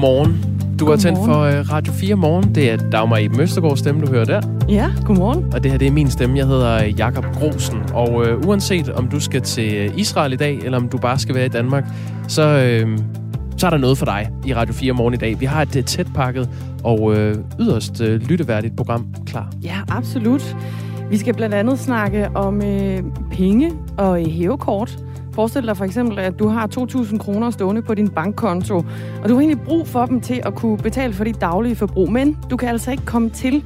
Godmorgen. Du har tændt for uh, Radio 4 Morgen. Det er Dagmar i Møstergaard stemme, du hører der. Ja, godmorgen. Og det her det er min stemme. Jeg hedder Jakob Grosen. Og uh, uanset om du skal til Israel i dag, eller om du bare skal være i Danmark, så, uh, så er der noget for dig i Radio 4 Morgen i dag. Vi har et tæt pakket og uh, yderst uh, lytteværdigt program klar. Ja, absolut. Vi skal blandt andet snakke om uh, penge og hævekort. Forestil dig for eksempel, at du har 2.000 kroner stående på din bankkonto, og du har egentlig brug for dem til at kunne betale for dit daglige forbrug, men du kan altså ikke komme til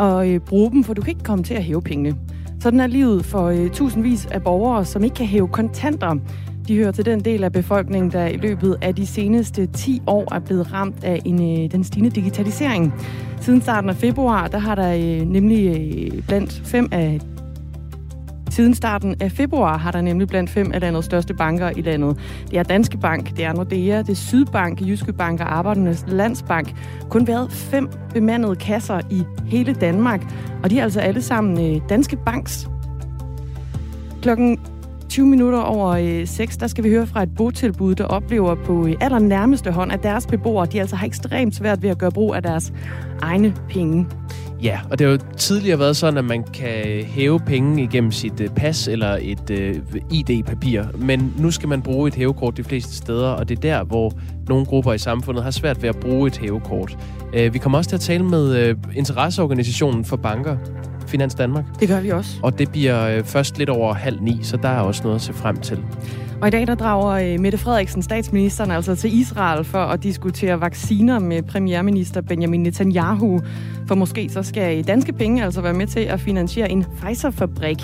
at øh, bruge dem, for du kan ikke komme til at hæve pengene. Sådan er livet for øh, tusindvis af borgere, som ikke kan hæve kontanter. De hører til den del af befolkningen, der i løbet af de seneste 10 år er blevet ramt af en, øh, den stigende digitalisering. Siden starten af februar, der har der nemlig blandt fem af Siden starten af februar har der nemlig blandt fem af landets største banker i landet. Det er Danske Bank, det er Nordea, det er Sydbank, Jyske Bank og Arbejdernes Landsbank. Kun været fem bemandede kasser i hele Danmark, og de er altså alle sammen øh, Danske Banks. Klokken 20 minutter over øh, 6, der skal vi høre fra et botilbud, der oplever på øh, allernærmeste hånd, at deres beboere de altså har ekstremt svært ved at gøre brug af deres egne penge. Ja, og det har jo tidligere været sådan, at man kan hæve penge igennem sit uh, pas eller et øh, ID-papir, men nu skal man bruge et hævekort de fleste steder, og det er der, hvor nogle grupper i samfundet har svært ved at bruge et hævekort. Uh, vi kommer også til at tale med interesseorganisationen for banker, Finans Danmark. Det gør vi også. Og det bliver først lidt over halv ni, så der er også noget at se frem til. Og i dag der drager øh, Mette Frederiksen, statsministeren, altså til Israel for at diskutere vacciner med premierminister Benjamin Netanyahu. For måske så skal danske penge altså være med til at finansiere en Pfizer-fabrik.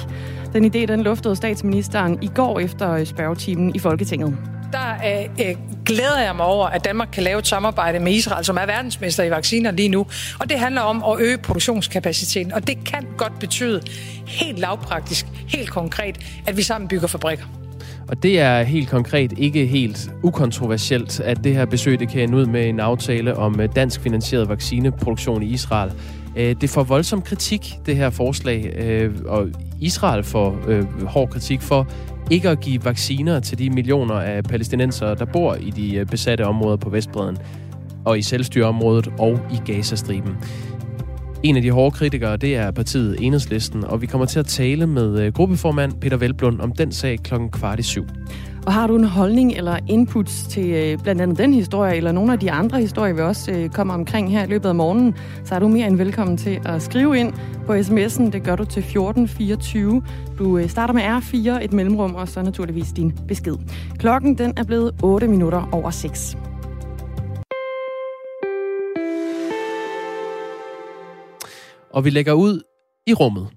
Den idé den luftede statsministeren i går efter øh, spørgetimen i Folketinget der øh, øh, glæder jeg mig over, at Danmark kan lave et samarbejde med Israel, som er verdensmester i vacciner lige nu. Og det handler om at øge produktionskapaciteten. Og det kan godt betyde helt lavpraktisk, helt konkret, at vi sammen bygger fabrikker. Og det er helt konkret ikke helt ukontroversielt, at det her besøg det kan ende ud med en aftale om øh, dansk finansieret vaccineproduktion i Israel. Øh, det får voldsom kritik, det her forslag, øh, og Israel får hård kritik for ikke at give vacciner til de millioner af palæstinenser, der bor i de besatte områder på Vestbreden og i selvstyreområdet og i Gazastriben. En af de hårde kritikere, det er partiet Enhedslisten, og vi kommer til at tale med øh, gruppeformand Peter Velblund om den sag klokken kvart i syv. Og har du en holdning eller inputs til øh, blandt andet den historie, eller nogle af de andre historier, vi også øh, kommer omkring her i løbet af morgenen, så er du mere end velkommen til at skrive ind på sms'en. Det gør du til 1424. Du starter med R4, et mellemrum, og så naturligvis din besked. Klokken den er blevet 8 minutter over 6. og vi lægger ud i rummet.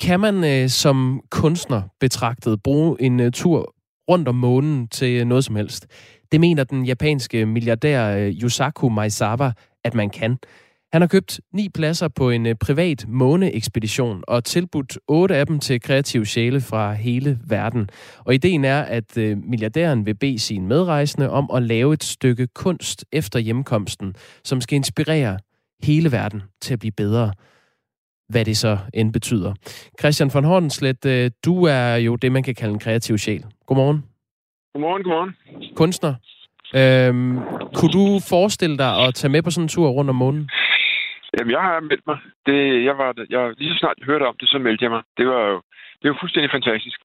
Kan man øh, som kunstner betragtet bruge en øh, tur rundt om månen til øh, noget som helst? Det mener den japanske milliardær øh, Yusaku Maezawa, at man kan. Han har købt ni pladser på en øh, privat måneekspedition og tilbudt otte af dem til kreative sjæle fra hele verden. Og ideen er, at øh, milliardæren vil bede sine medrejsende om at lave et stykke kunst efter hjemkomsten, som skal inspirere hele verden til at blive bedre hvad det så end betyder. Christian von Hornslet, øh, du er jo det, man kan kalde en kreativ sjæl. Godmorgen. Godmorgen, godmorgen. Kunstner. Øhm, kunne du forestille dig at tage med på sådan en tur rundt om månen? Jamen, jeg har meldt mig. Det, jeg var, jeg, lige så snart jeg hørte om det, så meldte jeg mig. Det var jo det var fuldstændig fantastisk.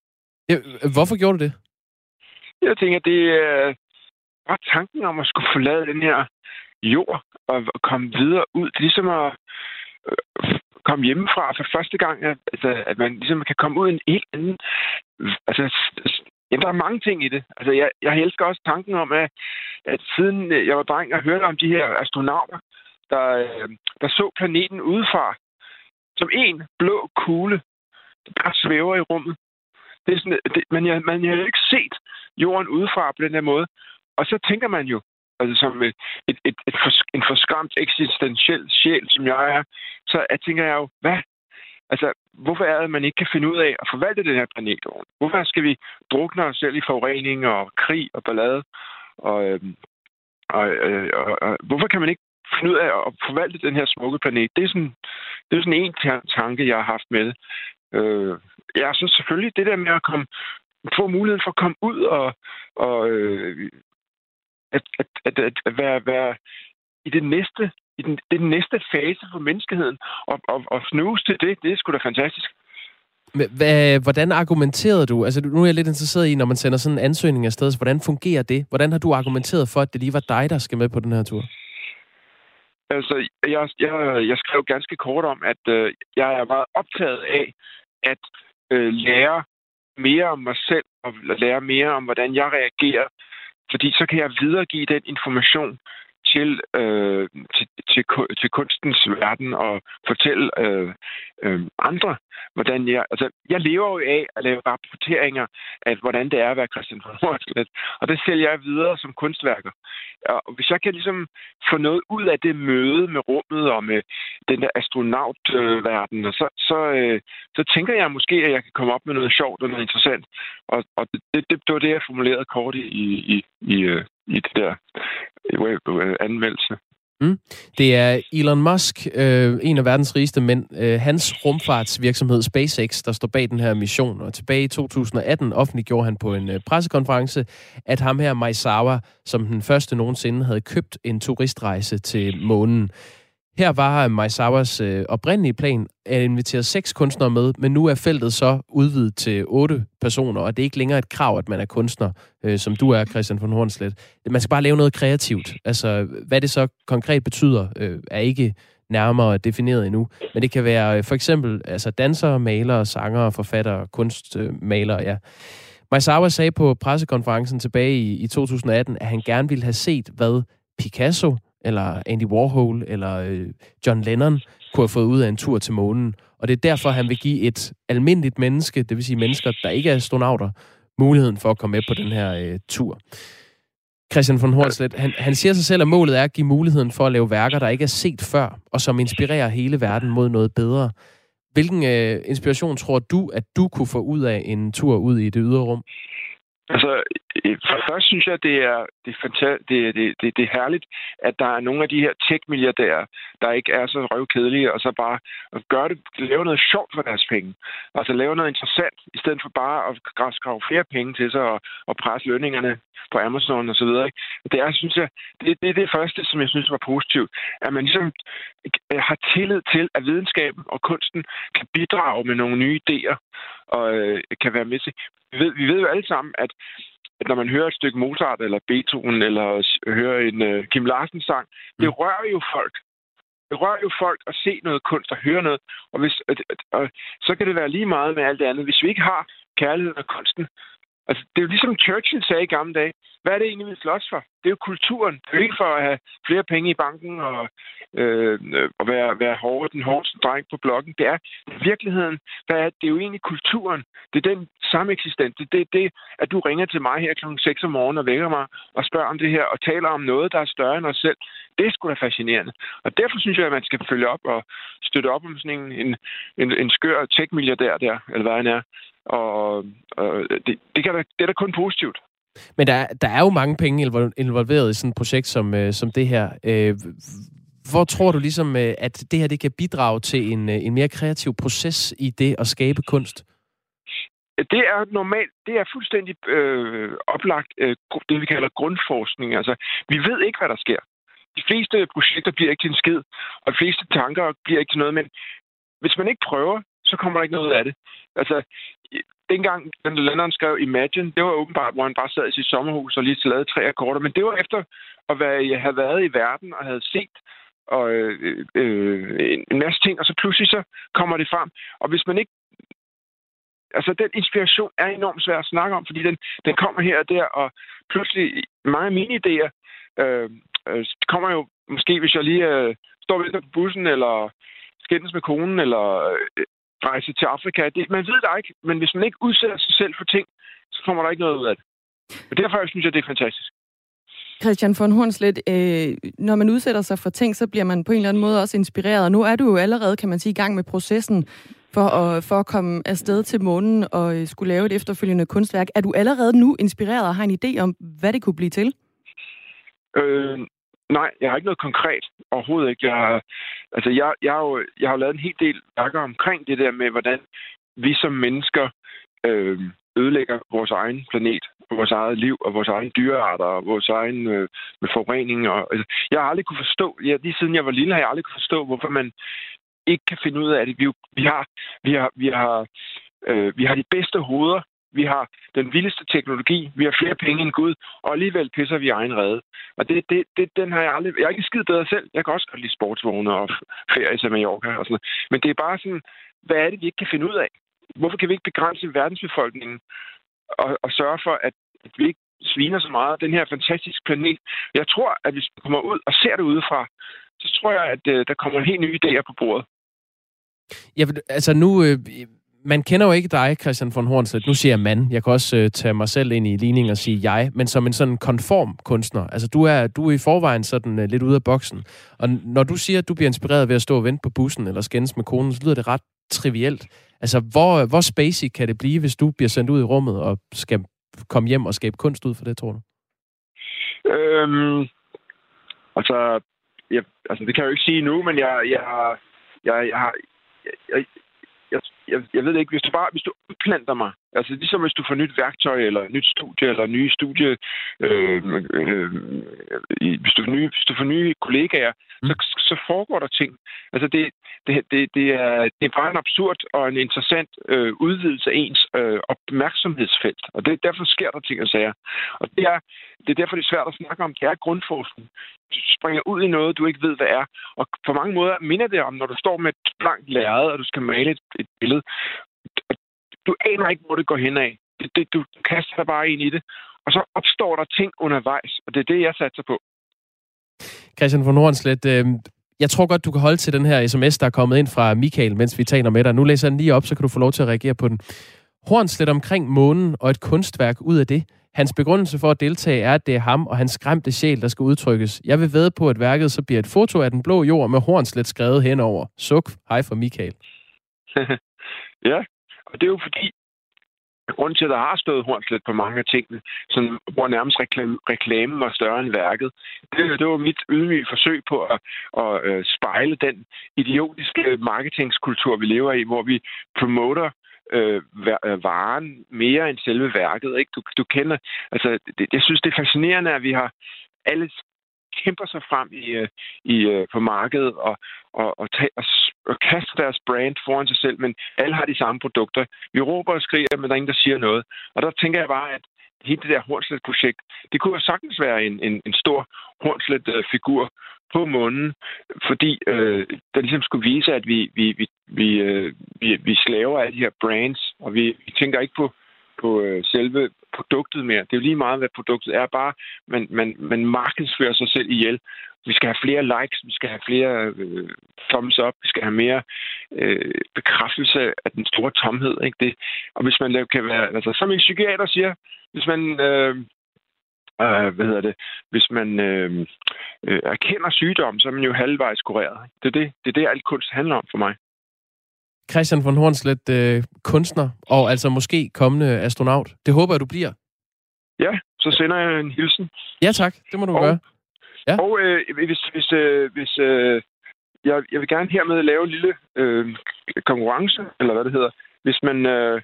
Ja, hvorfor gjorde du det? Jeg tænker, det er bare tanken om at skulle forlade den her jord og komme videre ud. Det er ligesom at komme hjemmefra for første gang, at, altså, at man ligesom kan komme ud i en helt anden... Altså, jamen, der er mange ting i det. Altså, jeg, jeg elsker også tanken om, at, at siden øh, jeg var dreng og hørte om de her astronauter, der, øh, der så planeten udefra, som en blå kugle, der bare svæver i rummet. Det er sådan, det, man, man, man har jo ikke set jorden udefra på den her måde. Og så tænker man jo, altså som et, et, et, et for, en forskræmt eksistentiel sjæl, som jeg er, så jeg tænker jeg jo, hvad? Altså, hvorfor er det, at man ikke kan finde ud af at forvalte den her planet ordentligt? Hvorfor skal vi drukne os selv i forurening og krig og ballade? Og, øhm, og, øh, og, og hvorfor kan man ikke finde ud af at forvalte den her smukke planet? Det er sådan, det er sådan en tanke, jeg har haft med det. Øh, ja, så selvfølgelig det der med at komme, få muligheden for at komme ud og, og øh, at, at, at, at være, være i det næste, i den, den næste fase for menneskeheden. Og, og, og snuse til det, det er sgu da fantastisk. Hvad, hvordan argumenterede du? Altså, nu er jeg lidt interesseret i, når man sender sådan en ansøgning afsted, så hvordan fungerer det? Hvordan har du argumenteret for, at det lige var dig, der skal med på den her tur? Altså, jeg, jeg, jeg skrev ganske kort om, at øh, jeg er meget optaget af at øh, lære mere om mig selv og lære mere om, hvordan jeg reagerer. Fordi så kan jeg videregive den information til, øh, til, til, til kunstens verden og fortælle øh, øh, andre, hvordan jeg... Altså, jeg lever jo af at lave rapporteringer af, hvordan det er at være Christian von Hornslet. Og det sælger jeg videre som kunstværker. Og hvis jeg kan ligesom få noget ud af det møde med rummet og med den der astronautverden, øh, så, så, øh, så tænker jeg måske, at jeg kan komme op med noget sjovt og noget interessant. Og, og det, det, det var det, jeg formulerede kort i, i, i, øh, i det der øh, øh, anmeldelse. Mm. Det er Elon Musk, øh, en af verdens rigeste mænd, øh, hans rumfartsvirksomhed SpaceX, der står bag den her mission. Og tilbage i 2018 offentliggjorde han på en øh, pressekonference, at ham her, Maizawa, som den første nogensinde havde købt en turistrejse til månen. Her var Maizawas øh, oprindelige plan at invitere seks kunstnere med, men nu er feltet så udvidet til otte personer, og det er ikke længere et krav, at man er kunstner, øh, som du er, Christian von Hornslet. Man skal bare lave noget kreativt. Altså, hvad det så konkret betyder, øh, er ikke nærmere defineret endnu. Men det kan være øh, for eksempel altså dansere, malere, sangere, forfattere, kunstmalere, ja. Maizawa sagde på pressekonferencen tilbage i, i 2018, at han gerne ville have set, hvad Picasso, eller Andy Warhol, eller øh, John Lennon kunne have fået ud af en tur til månen. Og det er derfor, han vil give et almindeligt menneske, det vil sige mennesker, der ikke er astronauter, muligheden for at komme med på den her øh, tur. Christian von Hornslet, han, han siger sig selv, at målet er at give muligheden for at lave værker, der ikke er set før, og som inspirerer hele verden mod noget bedre. Hvilken øh, inspiration tror du, at du kunne få ud af en tur ud i det ydre rum? Altså, Øh, for først synes jeg, det er, det, er fanta- det, det, det, det er herligt, at der er nogle af de her tech-milliardærer, der ikke er så røvkedelige, og så bare gør det, lave noget sjovt for deres penge. Altså lave noget interessant, i stedet for bare at skrave flere penge til sig og, og presse lønningerne på Amazon og så videre. Det er, synes jeg, det, det er det første, som jeg synes var positivt. At man ligesom øh, har tillid til, at videnskaben og kunsten kan bidrage med nogle nye idéer og øh, kan være med til. Vi ved, vi ved jo alle sammen, at at når man hører et stykke Mozart eller Beethoven eller hører en uh, Kim Larsen sang, mm. det rører jo folk. Det rører jo folk at se noget kunst og høre noget. Og, hvis, og, og, så kan det være lige meget med alt det andet. Hvis vi ikke har kærligheden og kunsten, Altså, det er jo ligesom Churchill sagde i gamle dage. Hvad er det egentlig, vi slås for? Det er jo kulturen. Det er jo ikke for at have flere penge i banken og, øh, øh og være, være hårde, den hårdeste dreng på blokken. Det er virkeligheden. Hvad er, det er jo egentlig kulturen. Det er den samme eksistens. Det er det, det, at du ringer til mig her kl. 6 om morgenen og vækker mig og spørger om det her og taler om noget, der er større end os selv. Det er sgu da fascinerende. Og derfor synes jeg, at man skal følge op og støtte op om sådan en, en, en, en skør tech-milliardær der, eller hvad han er, og, og det, det, kan da, det er da kun positivt. Men der, der er jo mange penge involveret i sådan et projekt som, øh, som det her. Øh, hvor tror du ligesom, øh, at det her det kan bidrage til en, en mere kreativ proces i det at skabe kunst? Det er normalt, det er fuldstændig øh, oplagt øh, det, vi kalder grundforskning. Altså, vi ved ikke, hvad der sker. De fleste projekter bliver ikke til en skid, og de fleste tanker bliver ikke til noget, men hvis man ikke prøver, så kommer der ikke noget ud af det. Altså, dengang den Lennon skrev Imagine, det var åbenbart, hvor han bare sad i sit sommerhus og lige lavede tre akkorder, men det var efter at være, have været i verden og havde set og, øh, øh, en masse ting, og så pludselig så kommer det frem. Og hvis man ikke altså den inspiration er enormt svær at snakke om, fordi den, den kommer her og der, og pludselig mange af mine idéer øh, øh, kommer jo måske, hvis jeg lige øh, står ved på bussen, eller skændes med konen, eller øh, rejse til Afrika. Det, man ved det ikke, men hvis man ikke udsætter sig selv for ting, så kommer der ikke noget ud af det. Og derfor synes jeg, det er fantastisk. Christian von Hornslet, øh, når man udsætter sig for ting, så bliver man på en eller anden måde også inspireret. Og nu er du jo allerede, kan man sige, i gang med processen for at, for at komme afsted til månen og øh, skulle lave et efterfølgende kunstværk. Er du allerede nu inspireret og har en idé om, hvad det kunne blive til? Øh, Nej, jeg har ikke noget konkret overhovedet ikke. Jeg, altså, jeg, jeg, har jo, jeg har lavet en hel del værker omkring det der med, hvordan vi som mennesker øh, ødelægger vores egen planet. vores eget liv og vores egen dyrearter og vores egen øh, med forurening. Og, altså, jeg har aldrig kunne forstå, ja, lige siden jeg var lille, har jeg aldrig kunne forstå, hvorfor man ikke kan finde ud af det. Vi, vi har, vi har, vi har, øh, vi har de bedste hoveder vi har den vildeste teknologi, vi har flere penge end Gud, og alligevel pisser vi egen redde. Og det, det, det, den har jeg aldrig... Jeg er ikke skidt bedre selv. Jeg kan også godt lide sportsvogne og ferie til Mallorca og sådan noget. Men det er bare sådan, hvad er det, vi ikke kan finde ud af? Hvorfor kan vi ikke begrænse verdensbefolkningen og, og sørge for, at, at vi ikke sviner så meget den her fantastiske planet? Jeg tror, at hvis vi kommer ud og ser det udefra, så tror jeg, at øh, der kommer en helt ny idéer på bordet. Ja, altså nu, øh, man kender jo ikke dig, Christian von Hornslet. Nu siger jeg mand. Jeg kan også øh, tage mig selv ind i ligningen og sige jeg, men som en sådan konform kunstner. Altså, du er, du er i forvejen sådan øh, lidt ude af boksen. Og når du siger, at du bliver inspireret ved at stå og vente på bussen eller skændes med konen, så lyder det ret trivielt. Altså, hvor, øh, hvor spacey kan det blive, hvis du bliver sendt ud i rummet og skal komme hjem og skabe kunst ud for det, tror du? Øhm, altså, jeg, altså, det kan jeg jo ikke sige nu, men jeg, jeg, jeg, jeg, har, jeg, jeg, jeg, jeg ved ikke, hvis du bare hvis du udplanter mig, altså ligesom hvis du får nyt værktøj, eller nyt studie, eller nye studie, øh, øh, hvis, du får nye, hvis du får nye kollegaer, mm. så, så foregår der ting. Altså det, det, det, det, er, det er bare en absurd og en interessant øh, udvidelse af ens øh, opmærksomhedsfelt, og det, derfor sker der ting og sager. Og det er, det er derfor, det er svært at snakke om. Det er grundforskning. Du springer ud i noget, du ikke ved, hvad er. Og på mange måder minder det om, når du står med et blankt lærred, og du skal male et, et billede. Du aner ikke, hvor det går hen af. Det, det, du kaster dig bare ind i det. Og så opstår der ting undervejs, og det er det, jeg satser på. Christian von Hornslet, øh, jeg tror godt, du kan holde til den her sms, der er kommet ind fra Michael, mens vi taler med dig. Nu læser jeg den lige op, så kan du få lov til at reagere på den. Hornslet omkring månen og et kunstværk ud af det. Hans begrundelse for at deltage er, at det er ham og hans skræmte sjæl, der skal udtrykkes. Jeg vil ved på, at værket så bliver et foto af den blå jord med Hornslet skrevet henover. Suk. Hej fra Michael. ja, og det er jo fordi, grund til, at der har stået Hornslet på mange af tingene, som, hvor nærmest reklame, reklamen var større end værket, det, det var mit ydmyge forsøg på at, at, at spejle den idiotiske marketingskultur, vi lever i, hvor vi promoter øh, øh, varen mere end selve værket. Ikke? Du, du kender, altså, det, jeg synes, det er fascinerende, at vi har alle kæmper sig frem i, øh, i, øh, på markedet og, og, og, tage, og, og kaster deres brand foran sig selv, men alle har de samme produkter. Vi råber og skriger, men der er ingen, der siger noget. Og der tænker jeg bare, at hele det der Hornslet-projekt, det kunne jo sagtens være en, en, en stor Hornslet-figur på månen, fordi øh, der ligesom skulle vise, at vi, vi, vi, vi, øh, vi, vi slaver alle de her brands, og vi, vi tænker ikke på, på øh, selve produktet mere. Det er jo lige meget, hvad produktet er, bare man, man, man markedsfører sig selv ihjel. Vi skal have flere likes, vi skal have flere øh, thumbs up, vi skal have mere øh, bekræftelse af den store tomhed. Ikke? Det, og hvis man kan være, altså som en psykiater siger, hvis man øh, øh, hvad hedder det, hvis man øh, øh, erkender sygdom, så er man jo halvvejs kureret. Det er det, det er det, alt kunst handler om for mig. Christian von Hornslet, øh, kunstner og altså måske kommende astronaut. Det håber jeg, du bliver. Ja, så sender jeg en hilsen. Ja tak, det må du og, gøre. Ja. Og øh, hvis, hvis, øh, hvis øh, jeg, jeg vil gerne hermed lave en lille øh, konkurrence, eller hvad det hedder. Hvis man øh,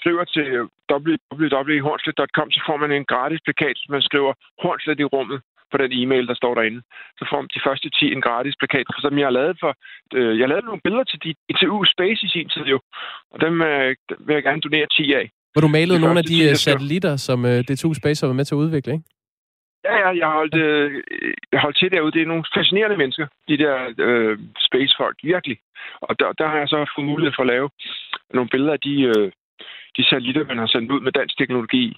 skriver til www.hornslet.com, så får man en gratis plakat, hvis man skriver Hornslet i rummet på den e-mail, der står derinde. Så får de første 10 en gratis plakat, som jeg har lavet for... Øh, jeg har lavet nogle billeder til de ITU Space i sin tid jo, og dem øh, vil jeg gerne donere 10 af. Hvor du malede de nogle af de 10, øh, satellitter, som øh, DTU Space har været med til at udvikle, ikke? Ja, ja, jeg har holdt, øh, jeg holdt til derude. Det er nogle fascinerende mennesker, de der øh, spacefolk, virkelig. Og der, der har jeg så fået mulighed for at lave nogle billeder af de, øh, de satellitter, man har sendt ud med dansk teknologi.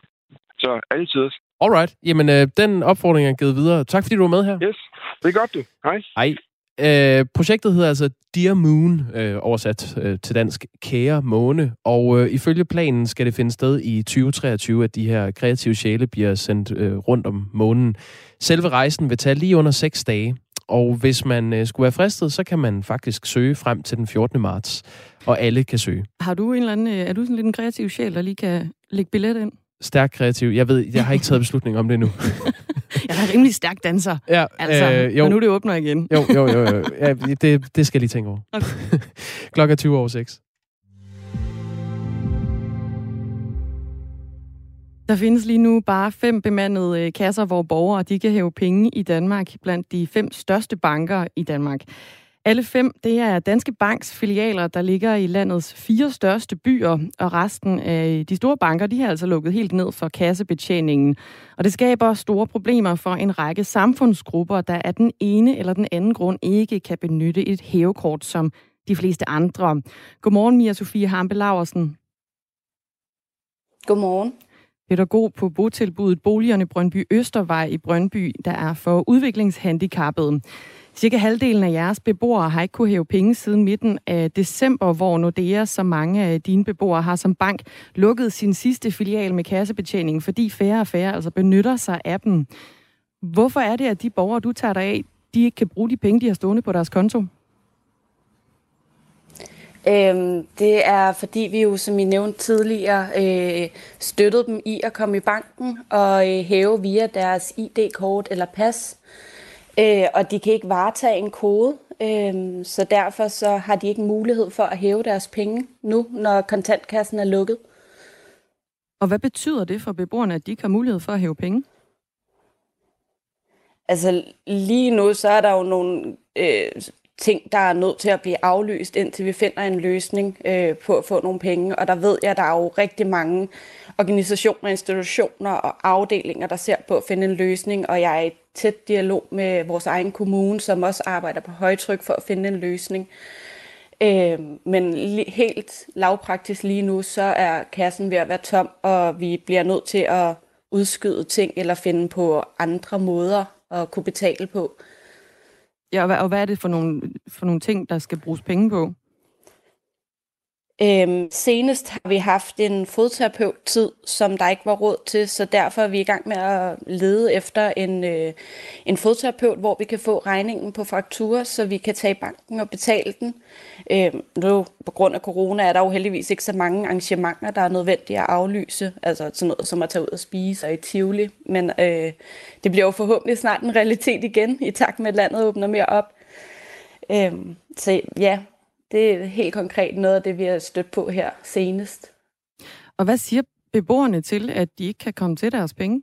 Så alle tider. Alright. Jamen, øh, den opfordring er givet videre. Tak fordi du var med her. Yes, det er godt du. Hej. Hej. Øh, projektet hedder altså Dear Moon, øh, oversat øh, til dansk Kære Måne, og øh, ifølge planen skal det finde sted i 2023, at de her kreative sjæle bliver sendt øh, rundt om månen. Selve rejsen vil tage lige under 6 dage, og hvis man øh, skulle være fristet, så kan man faktisk søge frem til den 14. marts, og alle kan søge. Har du en eller anden, øh, er du sådan lidt en kreativ sjæl, der lige kan lægge billet ind? Stærk kreativ. Jeg ved, jeg har ikke taget beslutning om det endnu. jeg er rimelig stærk danser. Ja, altså, øh, jo. Og nu det åbner igen. jo, jo, jo. jo. Ja, det, det skal jeg lige tænke over. Okay. Klokken er 20 over 6. Der findes lige nu bare fem bemandede øh, kasser, hvor borgere de kan hæve penge i Danmark blandt de fem største banker i Danmark. Alle fem, det er Danske Banks filialer, der ligger i landets fire største byer, og resten af de store banker, de har altså lukket helt ned for kassebetjeningen. Og det skaber store problemer for en række samfundsgrupper, der af den ene eller den anden grund ikke kan benytte et hævekort som de fleste andre. Godmorgen, Mia Sofie Hampe Laversen. Godmorgen. Pædagog på botilbuddet Boligerne Brøndby Østervej i Brøndby, der er for udviklingshandicappede. Cirka halvdelen af jeres beboere har ikke kunne hæve penge siden midten af december, hvor Nordea, som mange af dine beboere har som bank, lukket sin sidste filial med kassebetjening, fordi færre og færre altså benytter sig af dem. Hvorfor er det, at de borgere, du tager dig af, de ikke kan bruge de penge, de har stående på deres konto? Øhm, det er fordi vi jo, som I nævnte tidligere, øh, støttede dem i at komme i banken og øh, hæve via deres ID-kort eller pas. Øh, og de kan ikke varetage en kode, øh, så derfor så har de ikke mulighed for at hæve deres penge nu, når kontantkassen er lukket. Og hvad betyder det for beboerne, at de ikke har mulighed for at hæve penge? Altså lige nu, så er der jo nogle øh, ting, der er nødt til at blive aflyst, indtil vi finder en løsning øh, på at få nogle penge. Og der ved jeg, at der er jo rigtig mange organisationer, institutioner og afdelinger, der ser på at finde en løsning, og jeg er i tæt dialog med vores egen kommune, som også arbejder på højtryk for at finde en løsning. Øh, men helt lavpraktisk lige nu, så er kassen ved at være tom, og vi bliver nødt til at udskyde ting eller finde på andre måder at kunne betale på. Ja, og hvad, og hvad er det for nogle, for nogle ting, der skal bruges penge på? Øhm, senest har vi haft en fodterapeut-tid, som der ikke var råd til, så derfor er vi i gang med at lede efter en, øh, en fodterapeut, hvor vi kan få regningen på fakturer, så vi kan tage i banken og betale den. Øhm, nu på grund af corona er der jo heldigvis ikke så mange arrangementer, der er nødvendige at aflyse, altså sådan noget som at tage ud og spise og i Tivoli, men øh, det bliver jo forhåbentlig snart en realitet igen, i takt med at landet åbner mere op. Øhm, så ja, det er helt konkret noget af det, vi har stødt på her senest. Og hvad siger beboerne til, at de ikke kan komme til deres penge?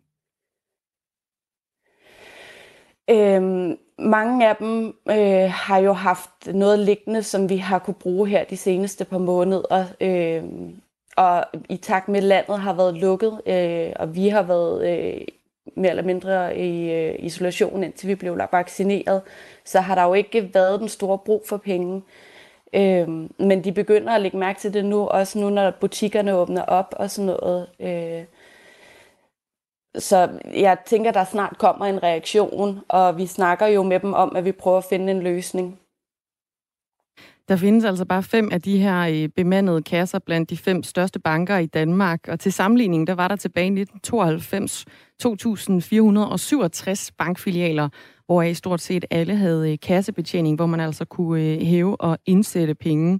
Øhm, mange af dem øh, har jo haft noget liggende, som vi har kunne bruge her de seneste par måneder. Øh, og i takt med, at landet har været lukket, øh, og vi har været øh, mere eller mindre i øh, isolation, indtil vi blev vaccineret, så har der jo ikke været den store brug for penge. Øh, Øhm, men de begynder at lægge mærke til det nu, også nu når butikkerne åbner op og sådan noget. Øh, så jeg tænker, der snart kommer en reaktion, og vi snakker jo med dem om, at vi prøver at finde en løsning. Der findes altså bare fem af de her øh, bemandede kasser blandt de fem største banker i Danmark. Og til sammenligning, der var der tilbage i 1992 2.467 bankfilialer, hvoraf i stort set alle havde øh, kassebetjening, hvor man altså kunne øh, hæve og indsætte penge.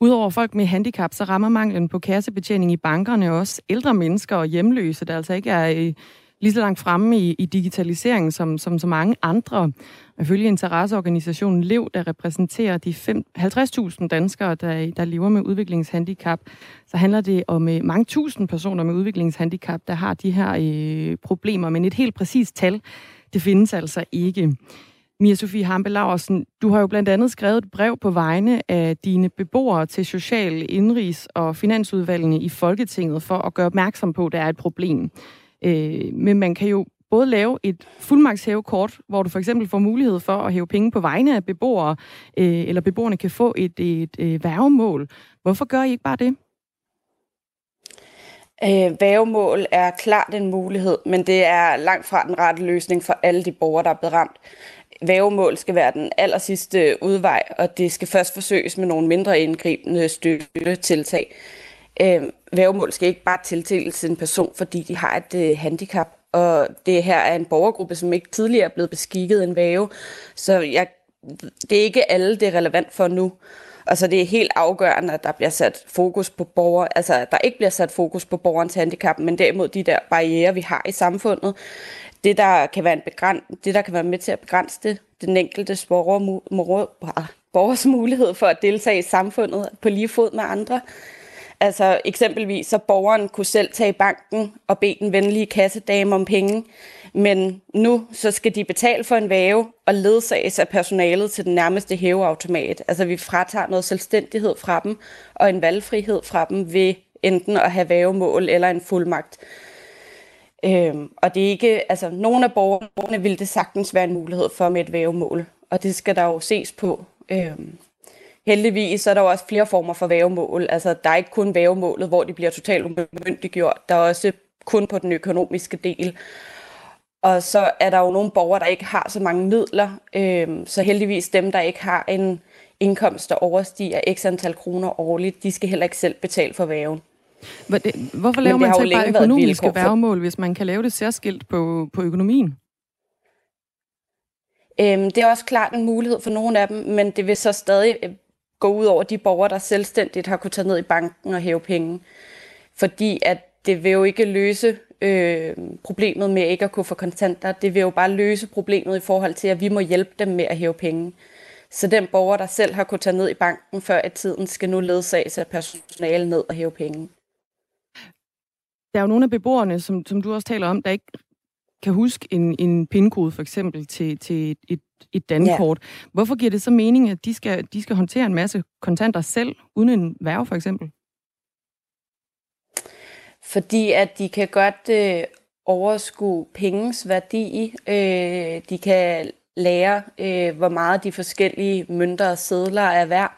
Udover folk med handicap, så rammer manglen på kassebetjening i bankerne også ældre mennesker og hjemløse, der altså ikke er øh, lige så langt fremme i, i digitaliseringen som, som så mange andre. Ifølge interesseorganisationen LEV, der repræsenterer de 50.000 danskere, der, der lever med udviklingshandicap, så handler det om eh, mange tusind personer med udviklingshandicap, der har de her eh, problemer. Men et helt præcist tal, det findes altså ikke. Mia Sofie Hampe Laursen, du har jo blandt andet skrevet et brev på vegne af dine beboere til Social, Indrigs og Finansudvalgene i Folketinget for at gøre opmærksom på, at der er et problem. Øh, men man kan jo både lave et fuldmagtshævekort, hvor du for eksempel får mulighed for at hæve penge på vegne af beboere, øh, eller beboerne kan få et, et, et værgemål. Hvorfor gør I ikke bare det? Øh, vævemål er klart en mulighed, men det er langt fra den rette løsning for alle de borgere, der er blevet ramt. Vævemål skal være den aller sidste udvej, og det skal først forsøges med nogle mindre indgribende støttetiltag. Øh, vævemål skal ikke bare tildeles en person, fordi de har et øh, handicap. Og det her er en borgergruppe, som ikke tidligere er blevet beskikket en væve. Så jeg, det er ikke alle, det er relevant for nu. Og så det er helt afgørende, at der bliver sat fokus på borger, altså at der ikke bliver sat fokus på borgerens handicap, men derimod de der barriere, vi har i samfundet. Det, der kan være, en begræn, det, der kan være med til at begrænse det, den enkelte borger, ah, borgers mulighed for at deltage i samfundet på lige fod med andre Altså eksempelvis, så borgeren kunne selv tage i banken og bede den venlige kassedame om penge. Men nu så skal de betale for en væve og ledsages af personalet til den nærmeste hæveautomat. Altså vi fratager noget selvstændighed fra dem og en valgfrihed fra dem ved enten at have vævemål eller en fuldmagt. Øhm, og det er ikke, altså nogle af borgerne vil det sagtens være en mulighed for med et vævemål, og det skal der jo ses på. Øhm, heldigvis så er der jo også flere former for vævemål. Altså der er ikke kun vævemålet, hvor de bliver totalt umyndiggjort. Der er også kun på den økonomiske del. Og så er der jo nogle borgere, der ikke har så mange midler. Øhm, så heldigvis dem, der ikke har en indkomst, der overstiger x antal kroner årligt, de skal heller ikke selv betale for væven. Hvorfor laver man så bare økonomiske værgemål, hvis man kan lave det særskilt på, på økonomien? Øhm, det er også klart en mulighed for nogle af dem, men det vil så stadig øh, gå ud over de borgere, der selvstændigt har kunnet tage ned i banken og hæve penge. Fordi at det vil jo ikke løse øh, problemet med ikke at kunne få kontanter. Det vil jo bare løse problemet i forhold til, at vi må hjælpe dem med at hæve penge. Så den borger, der selv har kunnet tage ned i banken før i tiden, skal nu ledsages af personale ned og hæve penge. Der er jo nogle af beboerne, som, som du også taler om, der ikke kan huske en, en pindkode for eksempel til, til et, et dankort. Ja. Hvorfor giver det så mening, at de skal, de skal håndtere en masse kontanter selv, uden en værve for eksempel? Fordi at de kan godt øh, overskue pengens værdi. Øh, de kan lære, øh, hvor meget de forskellige mønter og sedler er værd.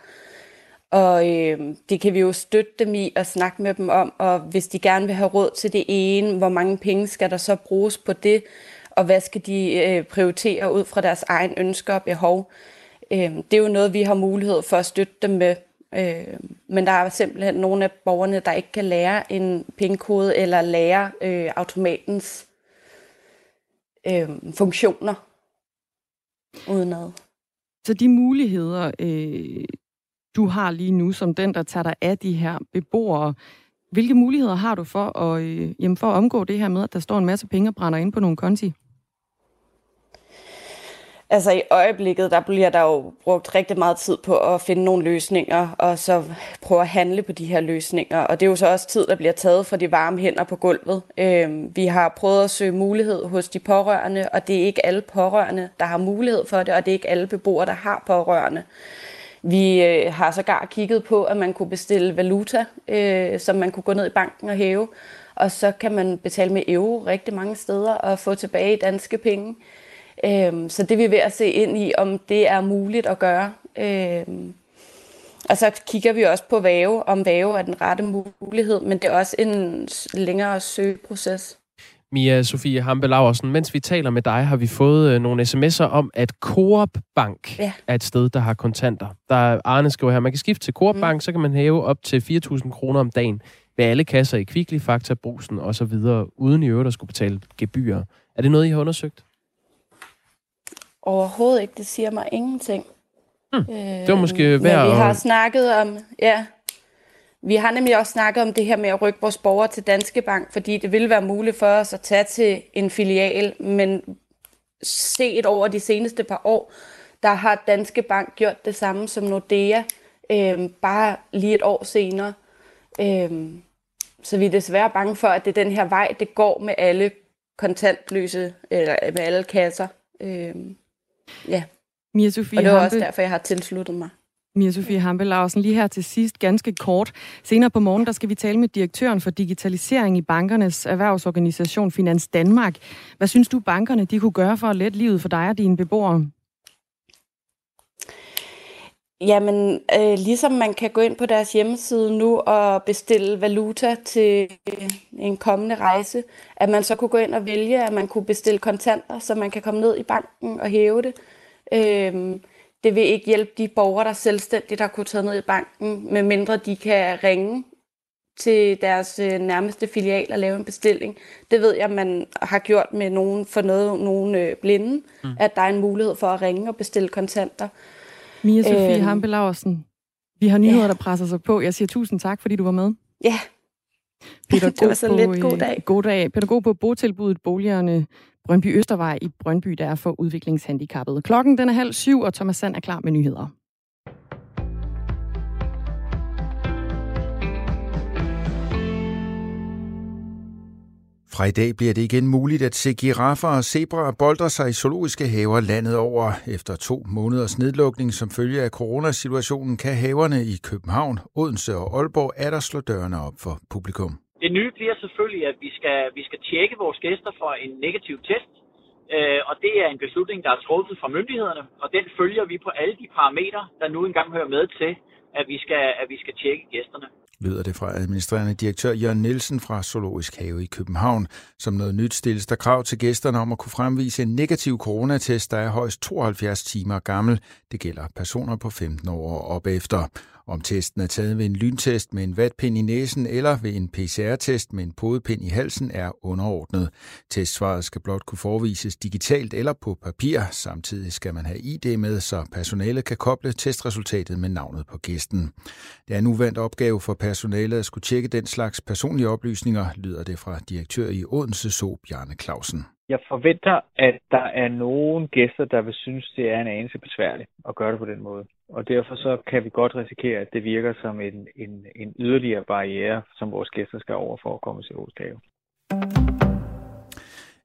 Og øh, det kan vi jo støtte dem i og snakke med dem om, og hvis de gerne vil have råd til det ene, hvor mange penge skal der så bruges på det, og hvad skal de øh, prioritere ud fra deres egen ønsker og behov. Øh, det er jo noget, vi har mulighed for at støtte dem med. Øh, men der er simpelthen nogle af borgerne, der ikke kan lære en pengekode eller lære øh, automatens øh, funktioner uden noget. Så de muligheder, øh, du har lige nu, som den, der tager dig af de her beboere, hvilke muligheder har du for at, øh, jamen for at omgå det her med, at der står en masse penge og brænder ind på nogle konti? Altså i øjeblikket, der bliver der jo brugt rigtig meget tid på at finde nogle løsninger, og så prøve at handle på de her løsninger. Og det er jo så også tid, der bliver taget fra de varme hænder på gulvet. Øh, vi har prøvet at søge mulighed hos de pårørende, og det er ikke alle pårørende, der har mulighed for det, og det er ikke alle beboere, der har pårørende. Vi øh, har sågar kigget på, at man kunne bestille valuta, øh, som man kunne gå ned i banken og hæve. Og så kan man betale med euro rigtig mange steder og få tilbage danske penge. Øh, så det er vi ved at se ind i, om det er muligt at gøre. Øh, og så kigger vi også på væve, om væve er den rette mulighed, men det er også en længere søgeproces. Mia Sofie Hampe Laversen, mens vi taler med dig, har vi fået øh, nogle sms'er om, at Coop Bank ja. er et sted, der har kontanter. Der er Arne skriver her, man kan skifte til Coop mm. Bank, så kan man hæve op til 4.000 kroner om dagen ved alle kasser i Kvickly, Fakta, Brusen og så videre, uden i øvrigt at skulle betale gebyrer. Er det noget, I har undersøgt? Overhovedet ikke. Det siger mig ingenting. Hmm. Øh, det var måske værd vi har snakket om... Ja, vi har nemlig også snakket om det her med at rykke vores borgere til Danske Bank, fordi det ville være muligt for os at tage til en filial, men set over de seneste par år, der har Danske Bank gjort det samme som Nordea, øh, bare lige et år senere. Øh, så vi er desværre bange for, at det er den her vej, det går med alle kontantløse, eller med alle kasser. Øh, ja. Mia Sofie og det er også derfor, jeg har tilsluttet mig. Mia Sofie Hampe Larsen, lige her til sidst, ganske kort. Senere på morgen, der skal vi tale med direktøren for digitalisering i bankernes erhvervsorganisation Finans Danmark. Hvad synes du, bankerne de kunne gøre for at lette livet for dig og dine beboere? Jamen, øh, ligesom man kan gå ind på deres hjemmeside nu og bestille valuta til en kommende rejse, at man så kunne gå ind og vælge, at man kunne bestille kontanter, så man kan komme ned i banken og hæve det. Øh, det vil ikke hjælpe de borgere, der selvstændigt har kunnet tage ned i banken, medmindre de kan ringe til deres øh, nærmeste filial og lave en bestilling. Det ved jeg, man har gjort med nogen for noget, nogen øh, blinde, mm. at der er en mulighed for at ringe og bestille kontanter. Mia Sofie øhm, Hampe vi har nyheder, ja. der presser sig på. Jeg siger tusind tak, fordi du var med. Ja. Pædagog det var så på, lidt god dag. God dag. Pædagog på botilbuddet Boligerne Brøndby Østervej i Brøndby, der er for udviklingshandicappet. Klokken den er halv syv, og Thomas Sand er klar med nyheder. Fra i dag bliver det igen muligt at se giraffer og zebraer boldre sig i zoologiske haver landet over. Efter to måneders nedlukning som følge af coronasituationen kan haverne i København, Odense og Aalborg er der slå dørene op for publikum. Det nye bliver selvfølgelig, at vi skal, vi skal tjekke vores gæster for en negativ test. Øh, og det er en beslutning, der er truffet fra myndighederne, og den følger vi på alle de parametre, der nu engang hører med til, at vi skal, at vi skal tjekke gæsterne lyder det fra administrerende direktør Jørgen Nielsen fra Zoologisk Have i København. Som noget nyt stilles der krav til gæsterne om at kunne fremvise en negativ coronatest, der er højst 72 timer gammel. Det gælder personer på 15 år og op efter. Om testen er taget ved en lyntest med en vatpind i næsen eller ved en PCR-test med en podepind i halsen er underordnet. Testsvaret skal blot kunne forvises digitalt eller på papir. Samtidig skal man have ID med, så personalet kan koble testresultatet med navnet på gæsten. Det er en uvandt opgave for personalet at skulle tjekke den slags personlige oplysninger, lyder det fra direktør i Odense So Bjarne Clausen. Jeg forventer, at der er nogen gæster, der vil synes, det er en anelse besværligt at gøre det på den måde. Og derfor så kan vi godt risikere, at det virker som en, en, en yderligere barriere, som vores gæster skal over for at komme til Årsdage.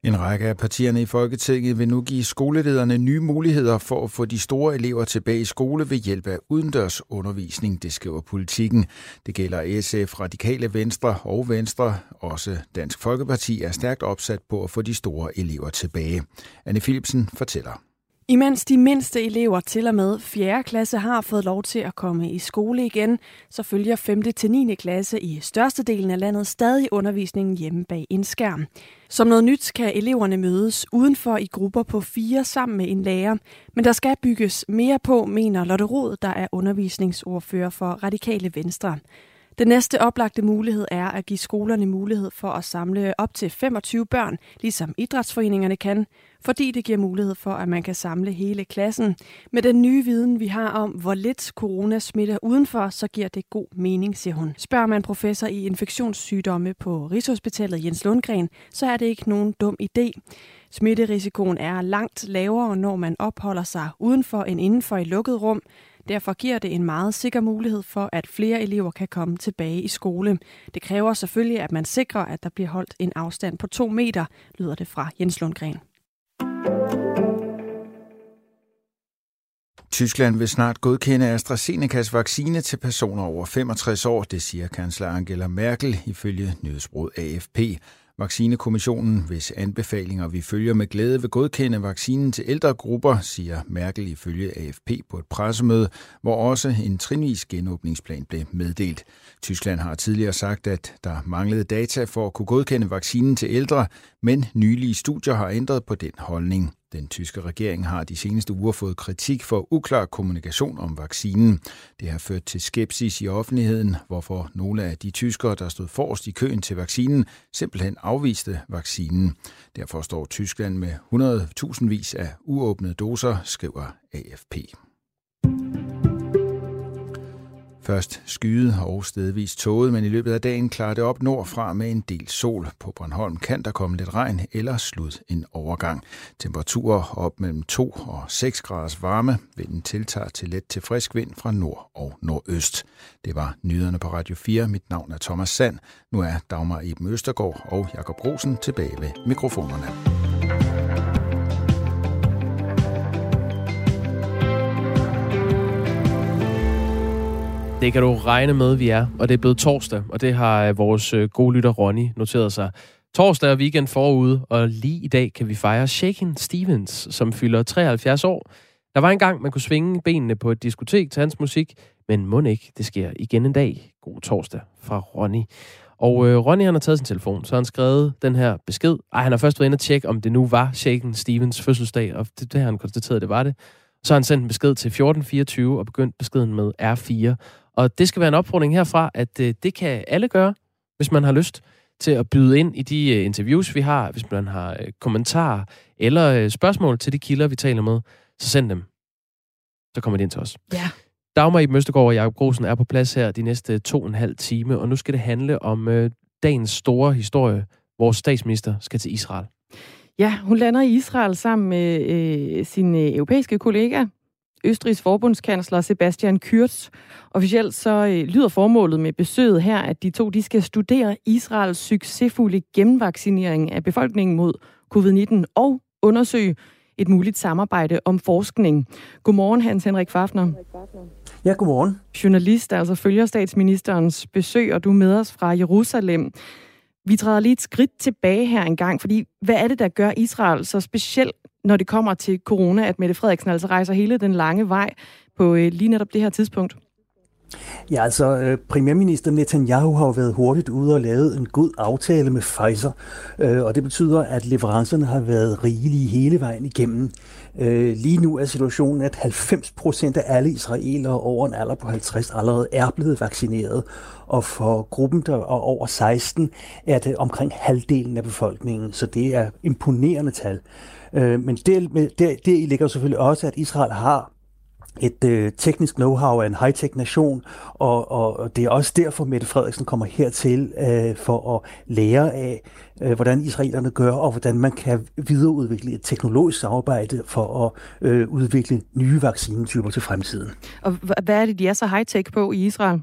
En række af partierne i Folketinget vil nu give skolelederne nye muligheder for at få de store elever tilbage i skole ved hjælp af udendørs undervisning, det skriver politikken. Det gælder SF, Radikale Venstre og Venstre. Også Dansk Folkeparti er stærkt opsat på at få de store elever tilbage. Anne Philipsen fortæller. Imens de mindste elever til og med 4. klasse har fået lov til at komme i skole igen, så følger 5. til 9. klasse i størstedelen af landet stadig undervisningen hjemme bag en skærm. Som noget nyt kan eleverne mødes udenfor i grupper på fire sammen med en lærer, men der skal bygges mere på, mener Lotte Rod, der er undervisningsordfører for Radikale Venstre. Den næste oplagte mulighed er at give skolerne mulighed for at samle op til 25 børn, ligesom idrætsforeningerne kan, fordi det giver mulighed for, at man kan samle hele klassen. Med den nye viden, vi har om, hvor lidt corona smitter udenfor, så giver det god mening, siger hun. Spørger man professor i infektionssygdomme på Rigshospitalet Jens Lundgren, så er det ikke nogen dum idé. Smitterisikoen er langt lavere, når man opholder sig udenfor end indenfor i lukket rum. Derfor giver det en meget sikker mulighed for, at flere elever kan komme tilbage i skole. Det kræver selvfølgelig, at man sikrer, at der bliver holdt en afstand på to meter, lyder det fra Jens Lundgren. Tyskland vil snart godkende AstraZenecas vaccine til personer over 65 år, det siger kansler Angela Merkel ifølge nyhedsbrud AFP. Vaccinekommissionen, hvis anbefalinger vi følger med glæde, vil godkende vaccinen til ældre grupper, siger Merkel ifølge AFP på et pressemøde, hvor også en trinvis genåbningsplan blev meddelt. Tyskland har tidligere sagt, at der manglede data for at kunne godkende vaccinen til ældre, men nylige studier har ændret på den holdning. Den tyske regering har de seneste uger fået kritik for uklar kommunikation om vaccinen. Det har ført til skepsis i offentligheden, hvorfor nogle af de tyskere, der stod forrest i køen til vaccinen, simpelthen afviste vaccinen. Derfor står Tyskland med 100.000 vis af uåbnede doser, skriver AFP. Først skyde og stedvis tåget, men i løbet af dagen klarer det op nordfra med en del sol. På Bornholm kan der komme lidt regn eller slud en overgang. Temperaturer op mellem 2 og 6 graders varme. Vinden tiltager til let til frisk vind fra nord og nordøst. Det var nyhederne på Radio 4. Mit navn er Thomas Sand. Nu er Dagmar Eben Østergaard og Jakob Rosen tilbage ved mikrofonerne. Det kan du regne med, vi er. Og det er blevet torsdag, og det har øh, vores øh, gode lytter Ronny noteret sig. Torsdag er weekend forude, og lige i dag kan vi fejre Shaken Stevens, som fylder 73 år. Der var engang, man kunne svinge benene på et diskotek til hans musik, men må ikke, det sker igen en dag. God torsdag fra Ronny. Og øh, Ronny han har taget sin telefon, så han skrevet den her besked. Ej, han har først været inde og tjekke, om det nu var Shaken Stevens fødselsdag, og det, det har han konstateret, det var det. Så har han sendt en besked til 1424 og begyndt beskeden med R4. Og det skal være en opfordring herfra, at øh, det kan alle gøre, hvis man har lyst til at byde ind i de øh, interviews, vi har. Hvis man har øh, kommentarer eller øh, spørgsmål til de kilder, vi taler med, så send dem. Så kommer de ind til os. Ja. Dagmar i Møstegård og Jacob Grosen er på plads her de næste to og en halv time, og nu skal det handle om øh, dagens store historie. Vores statsminister skal til Israel. Ja, hun lander i Israel sammen med øh, sin øh, europæiske kollega, Østrigs forbundskansler Sebastian Kurz. Officielt så øh, lyder formålet med besøget her, at de to de skal studere Israels succesfulde gennemvaccinering af befolkningen mod covid-19 og undersøge et muligt samarbejde om forskning. Godmorgen, Hans Henrik Fafner. Ja, godmorgen. Journalist, der altså følger statsministerens besøg, og du er med os fra Jerusalem. Vi træder lige et skridt tilbage her en gang, fordi hvad er det, der gør Israel så specielt, når det kommer til corona, at Mette Frederiksen altså rejser hele den lange vej på øh, lige netop det her tidspunkt? Ja, altså øh, premierminister Netanyahu har jo været hurtigt ude og lavet en god aftale med Pfizer, øh, og det betyder, at leverancerne har været rigelige hele vejen igennem. Øh, lige nu er situationen, at 90 procent af alle israelere over en alder på 50 allerede er blevet vaccineret, og for gruppen, der er over 16, er det omkring halvdelen af befolkningen, så det er imponerende tal. Øh, men der, der, der ligger selvfølgelig også, at Israel har et øh, teknisk know-how af en high-tech nation, og, og det er også derfor, Mette Frederiksen kommer hertil øh, for at lære af, øh, hvordan israelerne gør, og hvordan man kan videreudvikle et teknologisk samarbejde for at øh, udvikle nye vaccinetyper til fremtiden. Og hvad er det, de er så high-tech på i Israel?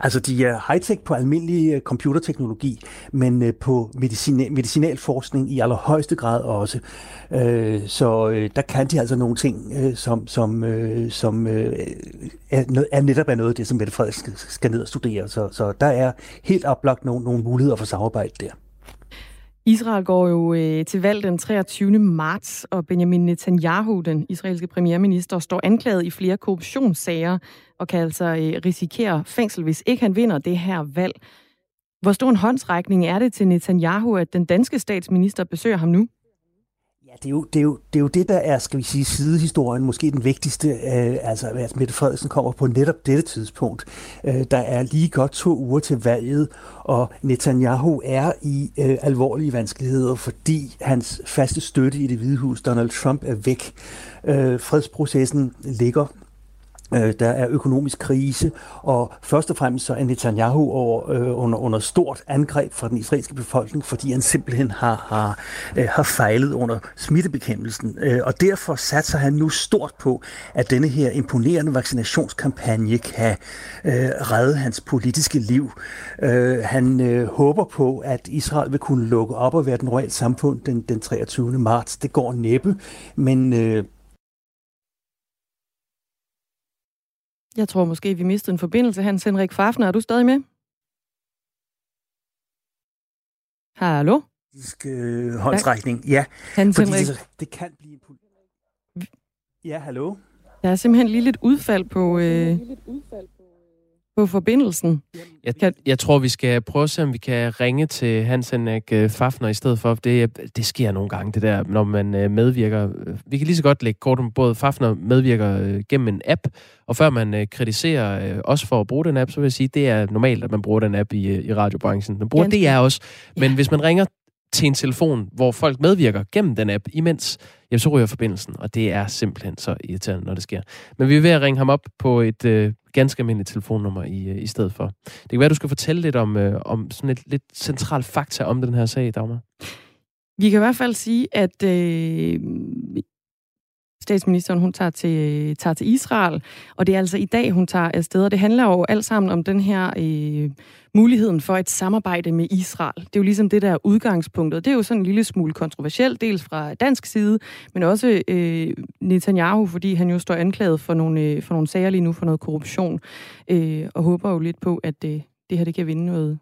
Altså, de er high-tech på almindelig øh, computerteknologi, men øh, på medicin- medicinalforskning i allerhøjeste grad også. Øh, så øh, der kan de altså nogle ting, som, som, som er, er netop er noget af det, som Mette Frederiksen skal ned og studere. Så, så der er helt oplagt nogle, nogle muligheder for samarbejde der. Israel går jo øh, til valg den 23. marts, og Benjamin Netanyahu, den israelske premierminister, står anklaget i flere korruptionssager og kan altså øh, risikere fængsel, hvis ikke han vinder det her valg. Hvor stor en håndsrækning er det til Netanyahu, at den danske statsminister besøger ham nu? Ja, det er, jo, det, er jo, det er jo det, der er, skal vi sige, sidehistorien, måske den vigtigste, øh, altså at Mette Frederiksen kommer på netop dette tidspunkt. Øh, der er lige godt to uger til valget, og Netanyahu er i øh, alvorlige vanskeligheder, fordi hans faste støtte i det hvide hus, Donald Trump, er væk. Øh, fredsprocessen ligger Øh, der er økonomisk krise, og først og fremmest så er Netanyahu over, øh, under, under stort angreb fra den israelske befolkning, fordi han simpelthen har, har, øh, har fejlet under smittebekæmpelsen. Øh, og derfor satser han nu stort på, at denne her imponerende vaccinationskampagne kan øh, redde hans politiske liv. Øh, han øh, håber på, at Israel vil kunne lukke op og være den royale samfund den, den 23. marts. Det går næppe, men øh, Jeg tror måske, vi mistede en forbindelse. Hans Henrik Fafner, er du stadig med? Hallo? Øh, håndsrækning, ja. Hans Henrik. Det, det kan blive en... Ja, hallo? Der er simpelthen lige lidt udfald på, øh, på forbindelsen. Jeg, jeg, jeg tror, vi skal prøve at se, om vi kan ringe til Hans Henrik øh, Fafner i stedet for. Det, det sker nogle gange, det der, når man øh, medvirker. Vi kan lige så godt lægge kort om, både Fafner medvirker øh, gennem en app, og før man kritiserer os for at bruge den app, så vil jeg sige, det er normalt, at man bruger den app i, i radiobranchen. Man bruger Ganske. det er også. Men ja. hvis man ringer til en telefon, hvor folk medvirker gennem den app imens, jamen så ryger forbindelsen, og det er simpelthen så irriterende, når det sker. Men vi er ved at ringe ham op på et øh, ganske almindeligt telefonnummer i, øh, i stedet for. Det kan være, du skal fortælle lidt om, øh, om sådan et lidt centralt fakta om den her sag, Dagmar. Vi kan i hvert fald sige, at øh, statsministeren hun tager til, tager til Israel, og det er altså i dag, hun tager afsted, og det handler jo alt sammen om den her øh, muligheden for et samarbejde med Israel. Det er jo ligesom det der udgangspunktet. Det er jo sådan en lille smule kontroversielt, dels fra dansk side, men også øh, Netanyahu, fordi han jo står anklaget for nogle, øh, for nogle sager lige nu for noget korruption, øh, og håber jo lidt på, at øh, det her det kan vinde noget,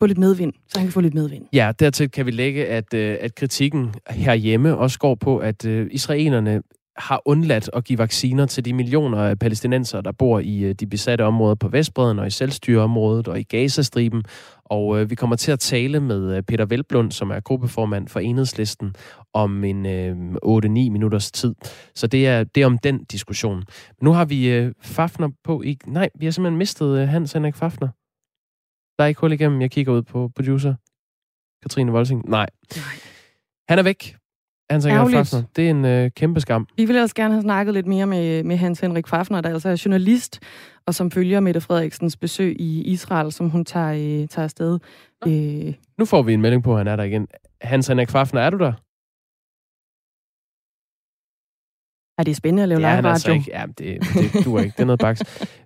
få lidt medvind, så han kan få lidt medvind. Ja, dertil kan vi lægge, at, øh, at kritikken herhjemme også går på, at øh, israelerne har undladt at give vacciner til de millioner af palæstinenser, der bor i øh, de besatte områder på Vestbreden og i selvstyreområdet og i Gazastriben. Og øh, vi kommer til at tale med Peter Velblund, som er gruppeformand for Enhedslisten, om en øh, 8-9 minutters tid. Så det er, det er om den diskussion. Men nu har vi øh, Fafner på i... Nej, vi har simpelthen mistet øh, Hans Henrik Fafner. Der er ikke hul igennem. Jeg kigger ud på producer. Katrine Volsing. Nej. Nej. Han er væk. Hans Henrik Fafner. Det er en øh, kæmpe skam. Vi ville også gerne have snakket lidt mere med, med Hans Henrik Fafner, der altså er journalist, og som følger Mette Frederiksens besøg i Israel, som hun tager, øh, tager afsted. Øh. Nu får vi en melding på, at han er der igen. Hans Henrik Fafner, er du der? Er det spændende at lave er live radio? Altså ikke. Ja, det, det duer ikke. Det er noget baks.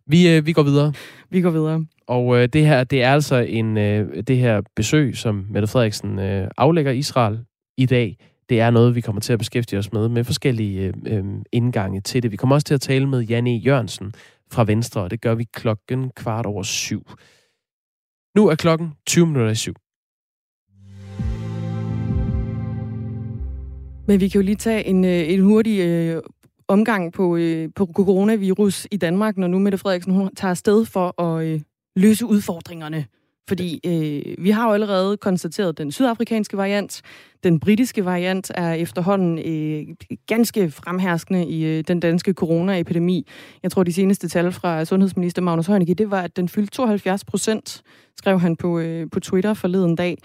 Vi, øh, vi går videre. Vi går videre. Og øh, det her, det er altså en, øh, det her besøg, som Mette Frederiksen øh, aflægger Israel i dag. Det er noget, vi kommer til at beskæftige os med, med forskellige øh, øh, indgange til det. Vi kommer også til at tale med Janne Jørgensen fra Venstre, og det gør vi klokken kvart over syv. Nu er klokken 20 minutter i syv. Men vi kan jo lige tage en, øh, en hurtig øh, omgang på, øh, på coronavirus i Danmark, når nu Mette Frederiksen hun tager afsted for at øh, løse udfordringerne. Fordi øh, vi har jo allerede konstateret den sydafrikanske variant. Den britiske variant er efterhånden øh, ganske fremherskende i øh, den danske coronaepidemi. Jeg tror, de seneste tal fra sundhedsminister Magnus Heunicke, det var, at den fyldte 72 procent, skrev han på, øh, på Twitter forleden dag.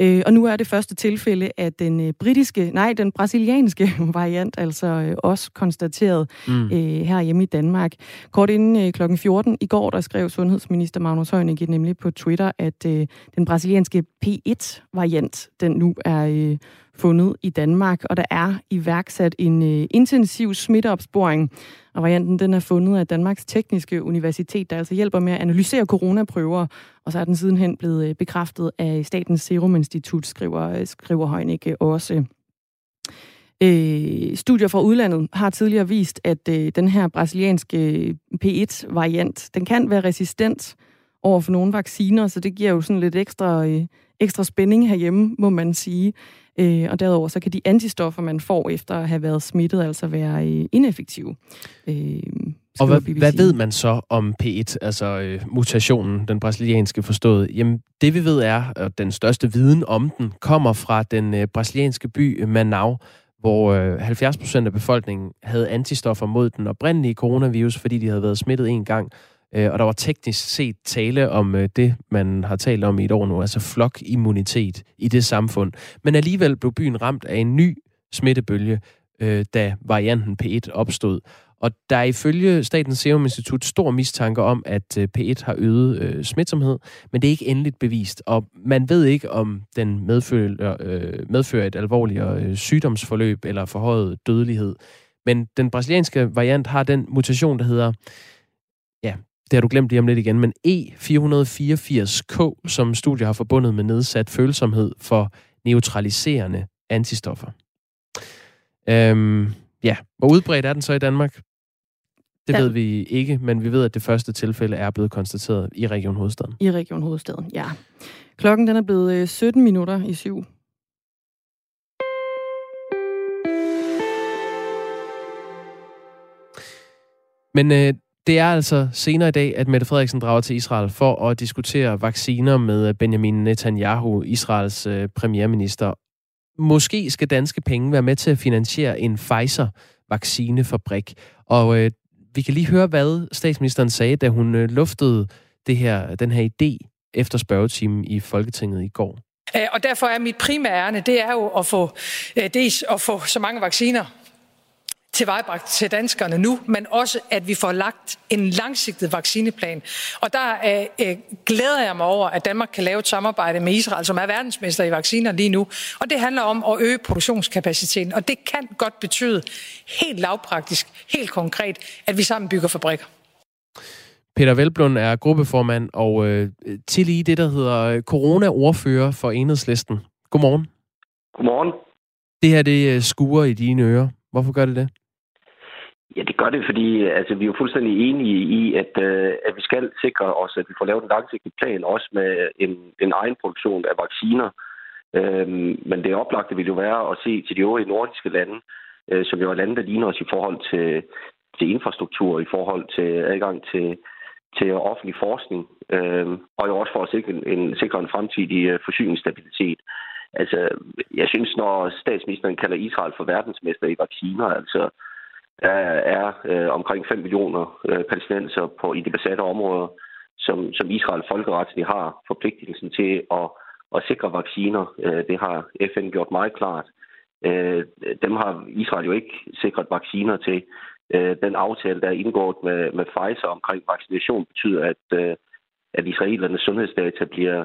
Øh, og nu er det første tilfælde af den øh, britiske, nej, den brasilianske variant, altså øh, også konstateret mm. øh, her hjemme i Danmark. Kort inden øh, kl. 14 i går, der skrev sundhedsminister Magnus Heunicke nemlig på Twitter, at øh, den brasilianske P1-variant, den nu er øh, fundet i Danmark, og der er iværksat en øh, intensiv smitteopsporing. Og varianten den er fundet af Danmarks Tekniske Universitet, der altså hjælper med at analysere coronaprøver, og så er den sidenhen blevet øh, bekræftet af Statens Serum Institut, skriver, øh, skriver Heunicke også. Øh, studier fra udlandet har tidligere vist, at øh, den her brasilianske øh, P1-variant, den kan være resistent over for nogle vacciner, så det giver jo sådan lidt ekstra, øh, ekstra spænding herhjemme, må man sige. Øh, og derudover så kan de antistoffer, man får efter at have været smittet, altså være øh, ineffektive. Øh, og hvad, hvad ved man så om P1, altså øh, mutationen, den brasilianske forstået? Jamen, det vi ved er, at den største viden om den kommer fra den øh, brasilianske by Manaus, hvor øh, 70 procent af befolkningen havde antistoffer mod den oprindelige coronavirus, fordi de havde været smittet en gang. Øh, og der var teknisk set tale om øh, det, man har talt om i et år nu, altså flokimmunitet i det samfund. Men alligevel blev byen ramt af en ny smittebølge, øh, da varianten P1 opstod. Og der er ifølge Statens Serum Institut stor mistanke om, at øh, P1 har øget øh, smitsomhed, men det er ikke endeligt bevist. Og man ved ikke, om den medfører, øh, medfører et alvorligere øh, sygdomsforløb eller forhøjet dødelighed. Men den brasilianske variant har den mutation, der hedder det har du glemt lige om lidt igen, men E484K, som studier har forbundet med nedsat følsomhed for neutraliserende antistoffer. Øhm, ja, hvor udbredt er den så i Danmark? Det ja. ved vi ikke, men vi ved, at det første tilfælde er blevet konstateret i Region Hovedstaden. I Region Hovedstaden, ja. Klokken den er blevet 17 øh, minutter i syv. Men øh, det er altså senere i dag, at Mette Frederiksen drager til Israel for at diskutere vacciner med øh, Benjamin Netanyahu, Israels øh, premierminister. Måske skal danske penge være med til at finansiere en Pfizer-vaccinefabrik. Og øh, vi kan lige høre, hvad statsministeren sagde, da hun øh, luftede det her, den her idé efter spørgetimen i Folketinget i går. Øh, og derfor er mit primære ærne, det er jo at få, øh, dels at få så mange vacciner tilvejebragt til danskerne nu, men også at vi får lagt en langsigtet vaccineplan. Og der øh, øh, glæder jeg mig over, at Danmark kan lave et samarbejde med Israel, som er verdensmester i vacciner lige nu. Og det handler om at øge produktionskapaciteten. Og det kan godt betyde helt lavpraktisk, helt konkret, at vi sammen bygger fabrikker. Peter Velblund er gruppeformand og øh, til i det, der hedder corona-ordfører for Enhedslisten. Godmorgen. Godmorgen. Det her, det øh, skuer i dine ører. Hvorfor gør det det? Ja, det gør det, fordi altså, vi er jo fuldstændig enige i, at, øh, at vi skal sikre os, at vi får lavet en langsigtet plan, også med en, en egen produktion af vacciner. Øhm, men det oplagte vil jo være at se til de øvrige nordiske lande, øh, som jo er lande, der ligner os i forhold til, til infrastruktur, i forhold til adgang til, til offentlig forskning, øh, og jo også for at sikre en, en, sikre en fremtidig øh, forsyningsstabilitet. Altså, jeg synes, når statsministeren kalder Israel for verdensmester i vacciner, altså der er øh, omkring 5 millioner øh, palæstinenser på, i de besatte områder, som, som Israel folkeretligt har forpligtelsen til at, at sikre vacciner. Øh, det har FN gjort meget klart. Øh, dem har Israel jo ikke sikret vacciner til. Øh, den aftale, der er indgået med, med Pfizer omkring vaccination, betyder, at, øh, at israelernes sundhedsdata bliver,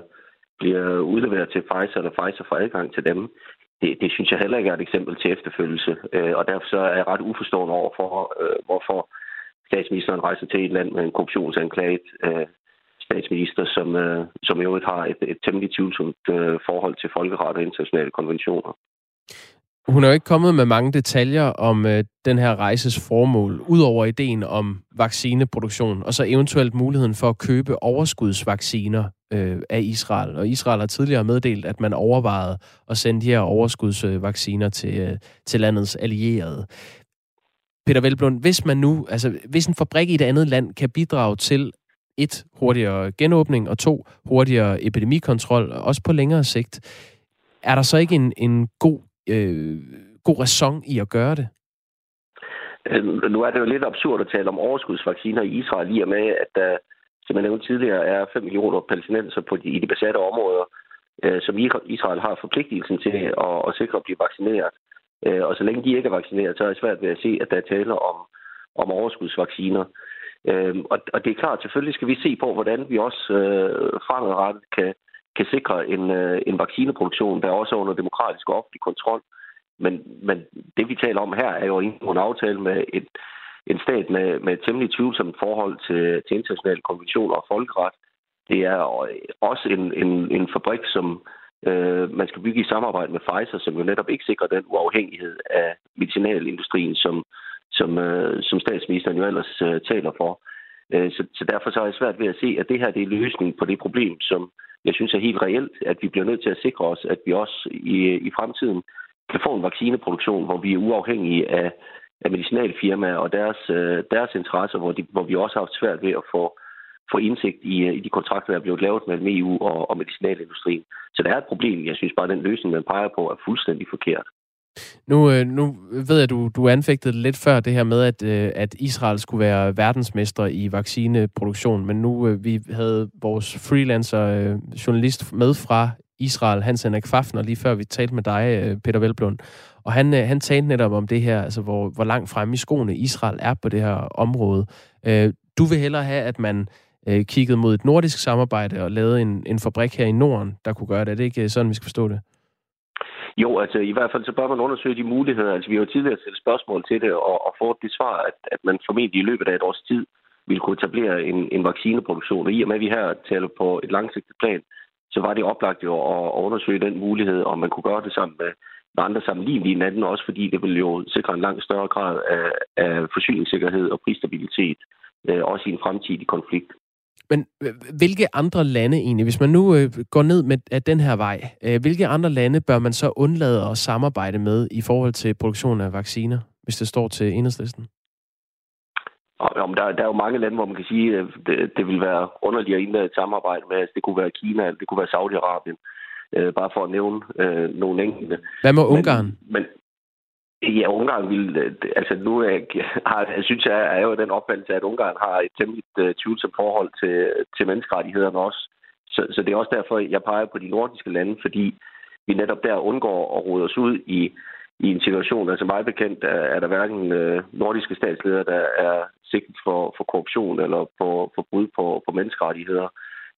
bliver udleveret til Pfizer, eller Pfizer får adgang til dem, det, det synes jeg heller ikke er et eksempel til efterfølgelse. Øh, og derfor så er jeg ret uforstående over for, øh, hvorfor statsministeren rejser til et land med en korruptionsanklaget øh, statsminister, som, øh, som i øvrigt har et, et temmelig tvivlsomt øh, forhold til folkeret og internationale konventioner. Hun er jo ikke kommet med mange detaljer om øh, den her rejses formål, udover ideen om vaccineproduktion, og så eventuelt muligheden for at købe overskudsvacciner øh, af Israel. Og Israel har tidligere meddelt, at man overvejede at sende de her overskudsvacciner til, øh, til landets allierede. Peter Velblund, hvis man nu, altså hvis en fabrik i et andet land kan bidrage til et, hurtigere genåbning, og to, hurtigere epidemikontrol, også på længere sigt, er der så ikke en, en god øh, god ræson i at gøre det? Øh, nu er det jo lidt absurd at tale om overskudsvacciner i Israel, i og med, at der, som jeg nævnte tidligere, er 5 millioner palæstinenser på de, i de besatte områder, øh, som Israel har forpligtelsen til at, at sikre at blive vaccineret. Øh, og så længe de ikke er vaccineret, så er det svært ved at se, at der er tale om, om overskudsvacciner. Øh, og, og det er klart, selvfølgelig skal vi se på, hvordan vi også øh, fremadrettet kan, kan sikre en, øh, en vaccineproduktion, der også er under demokratisk og offentlig kontrol. Men, men det, vi taler om her, er jo en aftale med et, en stat med, med et temmelig tvivlsomt forhold til, til internationale konventioner og folkeret. Det er også en, en, en fabrik, som øh, man skal bygge i samarbejde med Pfizer, som jo netop ikke sikrer den uafhængighed af medicinalindustrien, som, som, øh, som statsministeren jo ellers øh, taler for. Øh, så, så derfor så er jeg svært ved at se, at det her det er løsningen på det problem, som, jeg synes er helt reelt, at vi bliver nødt til at sikre os, at vi også i, i fremtiden kan få en vaccineproduktion, hvor vi er uafhængige af, af medicinalfirmaer og deres, øh, deres interesser, hvor, de, hvor vi også har haft svært ved at få, få indsigt i, øh, i de kontrakter, der er blevet lavet mellem EU og, og medicinalindustrien. Så der er et problem. Jeg synes bare, at den løsning, man peger på, er fuldstændig forkert. Nu, øh, nu ved jeg, at du, du anfægtede lidt før det her med, at, øh, at Israel skulle være verdensmester i vaccineproduktion, men nu øh, vi havde vores freelancer journalist med fra Israel, Hans Henrik Fafner, lige før vi talte med dig, Peter Velblund. Og han, han talte netop om det her, altså hvor, hvor langt fremme i skoene Israel er på det her område. Du vil hellere have, at man kiggede mod et nordisk samarbejde og lavede en, en fabrik her i Norden, der kunne gøre det. Er det ikke sådan, vi skal forstå det? Jo, altså i hvert fald så bør man undersøge de muligheder. Altså vi har jo tidligere stillet spørgsmål til det og, og fået det svar, at, at man formentlig i løbet af et års tid ville kunne etablere en, en vaccineproduktion. Og i og med, at vi her taler på et langsigtet plan, så var det oplagt jo at, at undersøge den mulighed, om man kunne gøre det sammen med, med andre sammenlignelige lande, også fordi det vil jo sikre en langt større grad af, af forsyningssikkerhed og prisstabilitet, øh, også i en fremtidig konflikt. Men øh, hvilke andre lande egentlig, hvis man nu øh, går ned med af den her vej, øh, hvilke andre lande bør man så undlade at samarbejde med i forhold til produktion af vacciner, hvis det står til enhedslisten? Om der, der er jo mange lande, hvor man kan sige, at det, det vil være underligt at indlade et samarbejde med. Altså, det kunne være Kina, det kunne være Saudi-Arabien, øh, bare for at nævne øh, nogle enkelte. Hvad med Ungarn? Men, men Ja, Ungarn vil... Øh, altså nu er, øh, har, jeg synes jeg, er jo den opfattelse, at Ungarn har et temmelig uh, tvivlsomt forhold til, til menneskerettighederne også. Så, så det er også derfor, jeg peger på de nordiske lande, fordi vi netop der undgår at rode os ud i, i en situation. Altså meget bekendt er, er der hverken uh, nordiske statsledere, der er sigtet for, for korruption eller for, for brud på, på menneskerettigheder.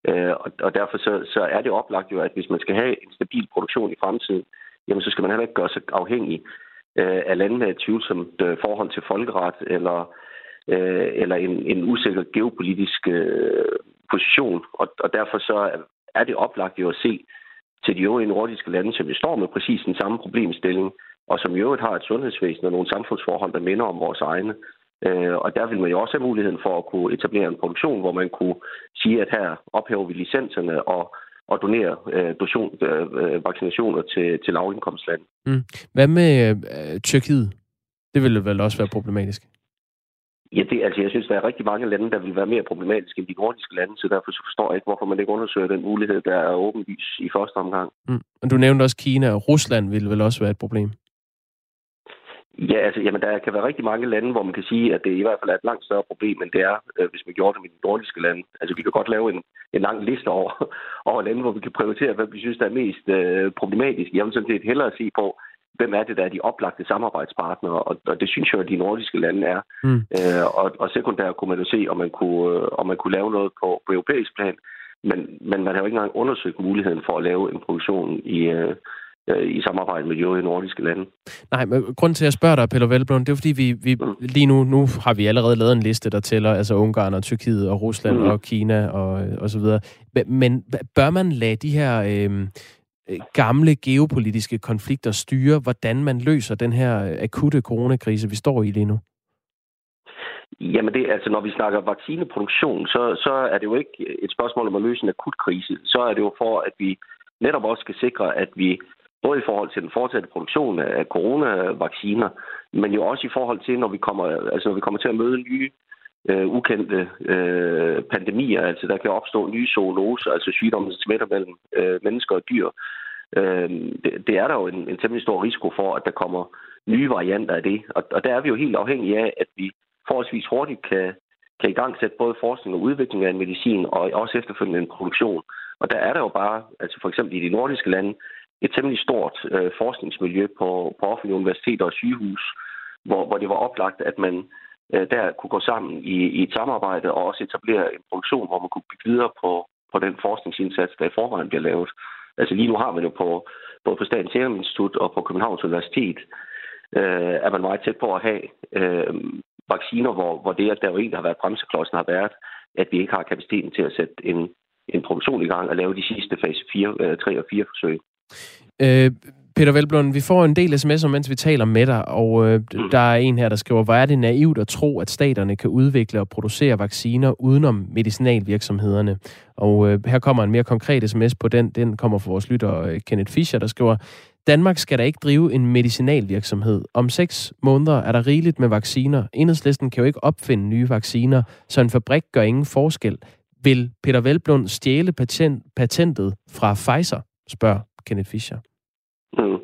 Uh, og, og derfor så, så er det oplagt jo, at hvis man skal have en stabil produktion i fremtiden, jamen så skal man heller ikke gøre sig afhængig øh, af lande med et tvivlsomt øh, forhold til folkeret eller, øh, eller en, en usikker geopolitisk øh, position. Og, og derfor så er det oplagt jo at se til de øvrige nordiske lande, som vi står med præcis den samme problemstilling, og som i øvrigt har et sundhedsvæsen og nogle samfundsforhold, der minder om vores egne. Øh, og der vil man jo også have muligheden for at kunne etablere en produktion, hvor man kunne sige, at her ophæver vi licenserne og at donere øh, donation, øh, vaccinationer til, til lavindkomstland. Mm. Hvad med øh, Tyrkiet? Det ville vel også være problematisk? Ja, det, altså, jeg synes, der er rigtig mange lande, der vil være mere problematiske end de nordiske lande, så derfor forstår jeg ikke, hvorfor man ikke undersøger den mulighed, der er åbenvis i første omgang. Mm. Men du nævnte også Kina, og Rusland ville vel også være et problem? Ja, altså, jamen, der kan være rigtig mange lande, hvor man kan sige, at det i hvert fald er et langt større problem, end det er, øh, hvis man gjorde det med de nordiske lande. Altså, vi kan godt lave en, en lang liste over, over lande, hvor vi kan prioritere, hvad vi synes, der er mest øh, problematisk. Jeg vil sådan set hellere se på, hvem er det, der er de oplagte samarbejdspartnere, og, og det synes jeg, at de nordiske lande er. Mm. Øh, og, og sekundært kunne man jo se, om man kunne, øh, om man kunne lave noget på, på europæisk plan. Men, men man har jo ikke engang undersøgt muligheden for at lave en produktion i, øh, i samarbejde med de øvrige nordiske lande. Nej, men grund til, at jeg spørger dig, Pelle Velblom, det er fordi, vi, vi mm. lige nu, nu har vi allerede lavet en liste, der tæller altså Ungarn og Tyrkiet og Rusland mm. og Kina og, og så videre. Men bør man lade de her øh, gamle geopolitiske konflikter styre, hvordan man løser den her akutte coronakrise, vi står i lige nu? Jamen, det, altså, når vi snakker vaccineproduktion, så, så er det jo ikke et spørgsmål om at løse en akut krise. Så er det jo for, at vi netop også skal sikre, at vi både i forhold til den fortsatte produktion af coronavacciner, men jo også i forhold til, når vi kommer, altså, når vi kommer til at møde nye øh, ukendte øh, pandemier. Altså, der kan opstå nye zoonoser, altså sygdomme, som smitter mellem øh, mennesker og dyr. Øh, det, det er der jo en, en temmelig stor risiko for, at der kommer nye varianter af det. Og, og der er vi jo helt afhængige af, at vi forholdsvis hurtigt kan, kan i gang sætte både forskning og udvikling af en medicin, og også efterfølgende en produktion. Og der er der jo bare, altså for eksempel i de nordiske lande, et temmelig stort øh, forskningsmiljø på, på offentlige universiteter og sygehus, hvor, hvor det var oplagt, at man øh, der kunne gå sammen i, i et samarbejde og også etablere en produktion, hvor man kunne bygge videre på, på den forskningsindsats, der i forvejen bliver lavet. Altså lige nu har man jo på, både på Statens Serum Institut og på Københavns Universitet, øh, er man meget tæt på at have øh, vacciner, hvor, hvor det, at der jo egentlig har været bremseklodsen, har været, at vi ikke har kapaciteten til at sætte en, en produktion i gang og lave de sidste fase 4, 3 øh, og 4 forsøg. Øh, Peter Velblom, vi får en del sms'er, mens vi taler med dig, og øh, mm. der er en her, der skriver, hvor er det naivt at tro, at staterne kan udvikle og producere vacciner udenom medicinalvirksomhederne. Og øh, her kommer en mere konkret sms på den. Den kommer fra vores lytter øh, Kenneth Fischer, der skriver, Danmark skal da ikke drive en medicinalvirksomhed. Om seks måneder er der rigeligt med vacciner. Enhedslisten kan jo ikke opfinde nye vacciner, så en fabrik gør ingen forskel. Vil Peter Velblom stjæle patent, patentet fra Pfizer, spørger Kenneth Fischer. Mm.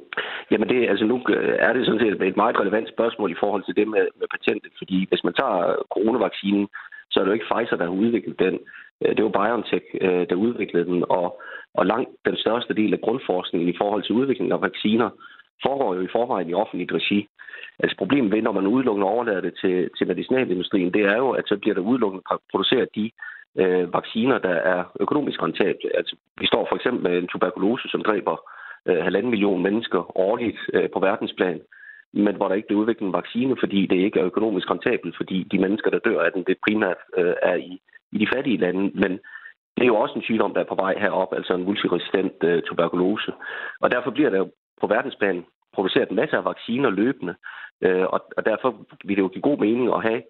Jamen det, altså nu øh, er det sådan set et meget relevant spørgsmål i forhold til det med, med patentet, fordi hvis man tager coronavaccinen, så er det jo ikke Pfizer, der har udviklet den. Øh, det var BioNTech, øh, der udviklede den, og, og langt den største del af grundforskningen i forhold til udviklingen af vacciner foregår jo i forvejen i offentligt regi. Altså problemet ved, når man udelukkende overlader det til, til medicinalindustrien, det er jo, at så bliver der udelukkende produceret de øh, vacciner, der er økonomisk rentable. Altså, vi står for eksempel med en tuberkulose, som dræber øh, halvanden million mennesker årligt øh, på verdensplan, men hvor der ikke bliver udviklet en vaccine, fordi det ikke er økonomisk rentabelt, fordi de mennesker, der dør af den, det primært øh, er i, i de fattige lande. Men det er jo også en sygdom, der er på vej herop, altså en multiresistent øh, tuberkulose. Og derfor bliver der jo på verdensplan produceret en masse af vacciner løbende, øh, og, og derfor vil det jo give god mening at have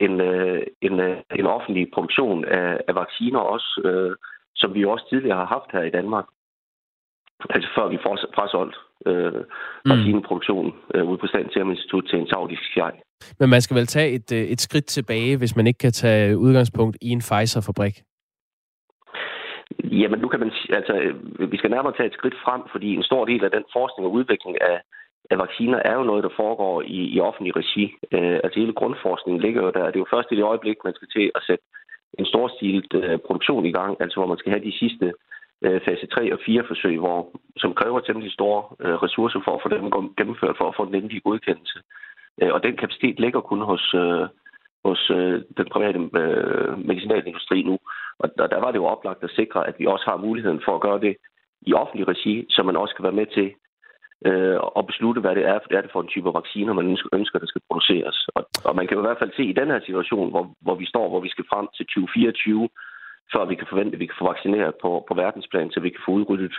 en, øh, en, øh, en offentlig produktion af, af vacciner også, øh, som vi jo også tidligere har haft her i Danmark. Altså før vi frasolgt øh, mm. vaccineproduktionen øh, ude på Statens Serum Institut til en saudisk fjej. Men man skal vel tage et, øh, et skridt tilbage, hvis man ikke kan tage udgangspunkt i en Pfizer-fabrik? Jamen, nu kan man altså, vi skal nærmere tage et skridt frem, fordi en stor del af den forskning og udvikling af, at vacciner er jo noget, der foregår i, i offentlig regi. Øh, altså hele grundforskningen ligger jo der. Det er jo først i det øjeblik, man skal til at sætte en storstilet øh, produktion i gang, altså hvor man skal have de sidste øh, fase 3 og 4 forsøg, hvor, som kræver temmelig store øh, ressourcer for at få dem gennemført, for at få den endelige godkendelse. Øh, og den kapacitet ligger kun hos, øh, hos øh, den private øh, medicinalindustri nu. Og der, der var det jo oplagt at sikre, at vi også har muligheden for at gøre det i offentlig regi, så man også kan være med til øh, og beslutte, hvad det er, for det er det for en type vacciner, man ønsker, der skal produceres. Og, og man kan jo i hvert fald se i den her situation, hvor, hvor vi står, hvor vi skal frem til 2024, før vi kan forvente, at vi kan få vaccineret på, på verdensplan, så vi kan få udryddet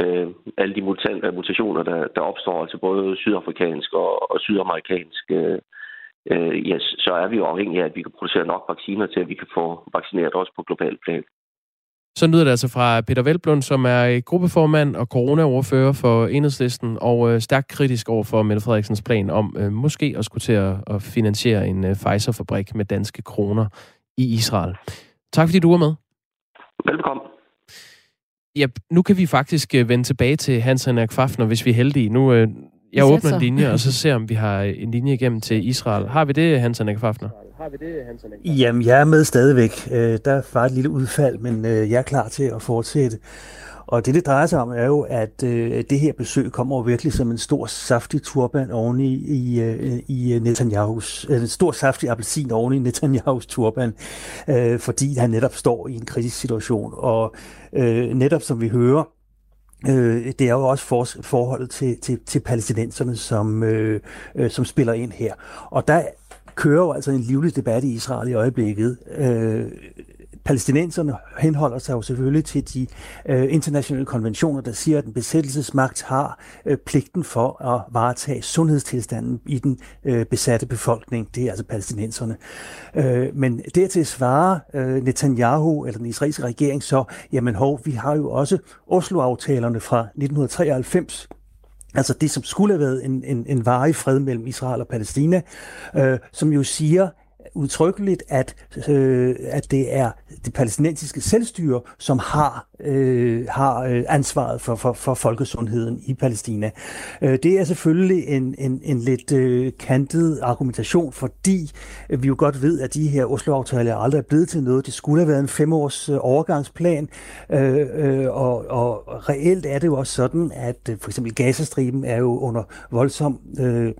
øh, alle de øh, mutationer, der, der opstår, altså både sydafrikansk og, og sydamerikansk, øh, øh, yes, så er vi jo afhængige af, at vi kan producere nok vacciner til, at vi kan få vaccineret også på global plan. Så lyder det altså fra Peter Velblund, som er gruppeformand og coronaordfører for Enhedslisten, og øh, stærkt kritisk over for Mette Frederiksens plan om øh, måske at skulle til at, at finansiere en øh, Pfizer-fabrik med danske kroner i Israel. Tak fordi du var med. Velkommen. Ja, nu kan vi faktisk øh, vende tilbage til Hans Henrik Fafner, hvis vi er heldige. Nu, øh, jeg åbner en linje, og så ser om vi har en linje igennem til Israel. Har vi det, Hans Henrik Fafner? Har vi det, Hans Henrik Jamen, jeg er med stadigvæk. Øh, der var et lille udfald, men jeg er klar til at fortsætte. Og det, det drejer sig om, er jo, at øh, det her besøg kommer jo virkelig som en stor saftig turban oven i, i, øh, i Netanyahus, øh, en stor saftig appelsin oven i Netanyahus turban, øh, fordi han netop står i en kritisk situation. Og øh, netop som vi hører, Øh, det er jo også for, forholdet til, til, til palæstinenserne, som, øh, øh, som spiller ind her. Og der kører jo altså en livlig debat i Israel i øjeblikket. Øh, palæstinenserne henholder sig jo selvfølgelig til de øh, internationale konventioner, der siger, at en besættelsesmagt har øh, pligten for at varetage sundhedstilstanden i den øh, besatte befolkning. Det er altså palæstinenserne. Øh, men dertil svarer øh, Netanyahu, eller den israelske regering, så, jamen hov, vi har jo også Oslo-aftalerne fra 1993, Altså det, som skulle have været en, en, en varig fred mellem Israel og Palæstina, øh, som jo siger, udtrykkeligt, at, øh, at det er det palæstinensiske selvstyre, som har, øh, har øh, ansvaret for, for, for folkesundheden i Palæstina. Øh, det er selvfølgelig en, en, en lidt øh, kantet argumentation, fordi vi jo godt ved, at de her Oslo-aftaler aldrig er blevet til noget. Det skulle have været en femårs øh, overgangsplan, øh, øh, og, og reelt er det jo også sådan, at øh, for eksempel Gazastriben er jo under voldsom øh,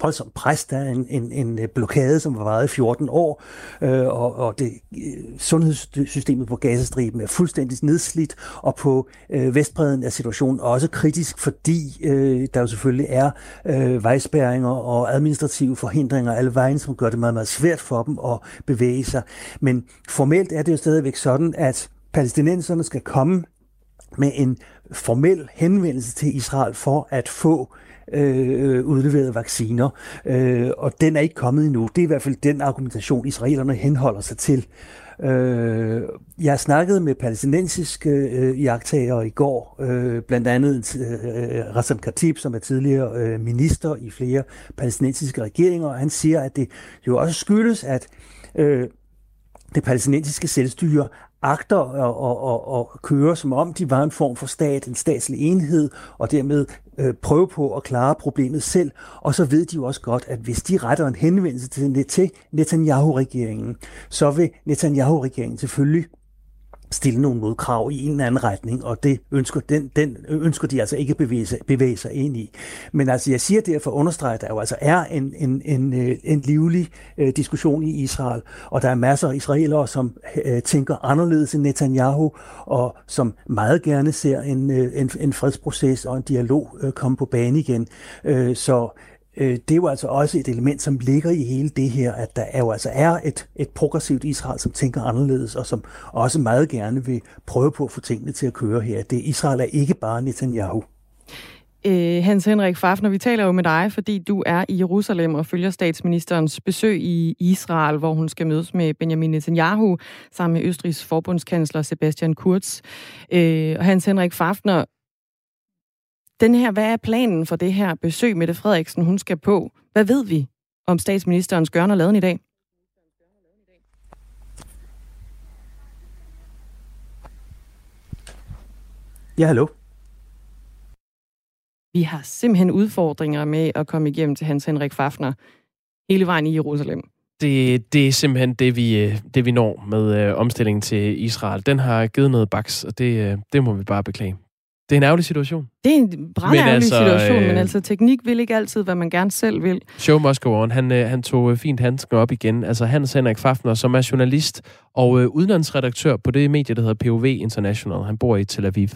voldsomt pres. Der er en, en, en øh, blokade, som var varet i 14 år, øh, og, og det, øh, sundhedssystemet på Gazastriben er fuldstændig nedslidt, og på øh, Vestbreden er situationen også kritisk, fordi øh, der jo selvfølgelig er øh, vejspæringer og administrative forhindringer alle vejen, som gør det meget, meget svært for dem at bevæge sig. Men formelt er det jo stadigvæk sådan, at palæstinenserne skal komme med en formel henvendelse til Israel for at få øh, udleveret vacciner, øh, og den er ikke kommet endnu. Det er i hvert fald den argumentation, israelerne henholder sig til. Øh, jeg snakkede med palæstinensiske øh, jagttagere i går, øh, blandt andet øh, Rassam Khatib, som er tidligere øh, minister i flere palæstinensiske regeringer, og han siger, at det jo også skyldes, at øh, det palæstinensiske selvstyre agter at, at, at, at køre, som om de var en form for stat, en statslig enhed, og dermed øh, prøve på at klare problemet selv. Og så ved de jo også godt, at hvis de retter en henvendelse til, til Netanyahu-regeringen, så vil Netanyahu-regeringen selvfølgelig stille nogle modkrav i en eller anden retning, og det ønsker, den, den ønsker de altså ikke bevæge sig, bevæge sig ind i. Men altså, jeg siger derfor understreget, at der jo altså er en, en, en, øh, en livlig øh, diskussion i Israel, og der er masser af israelere, som øh, tænker anderledes end Netanyahu, og som meget gerne ser en, øh, en, en fredsproces og en dialog øh, komme på bane igen. Øh, så øh, det er jo altså også et element, som ligger i hele det her, at der er jo altså er et, et progressivt Israel, som tænker anderledes, og som også meget gerne vil prøve på at få tingene til at køre her. Det Israel er ikke bare Netanyahu. Øh, Hans Henrik Fafner, vi taler jo med dig, fordi du er i Jerusalem og følger statsministerens besøg i Israel, hvor hun skal mødes med Benjamin Netanyahu sammen med Østrigs forbundskansler Sebastian Kurz. Øh, og Hans Henrik Fafner, den her, hvad er planen for det her besøg, Mette Frederiksen, hun skal på? Hvad ved vi om statsministerens gørn og laden i dag? Ja, hallo. Vi har simpelthen udfordringer med at komme igennem til Hans Henrik Fafner hele vejen i Jerusalem. Det, det er simpelthen det, vi, øh, det, vi når med øh, omstillingen til Israel. Den har givet noget baks, og det, øh, det må vi bare beklage. Det er en ærgerlig situation. Det er en brændærgerlig altså, situation, øh, men altså teknik vil ikke altid, hvad man gerne selv vil. Show must go on. Han, øh, han tog øh, fint handsken op igen. Altså Hans Henrik Fafner, som er journalist og øh, udenlandsredaktør på det medie, der hedder POV International. Han bor i Tel Aviv.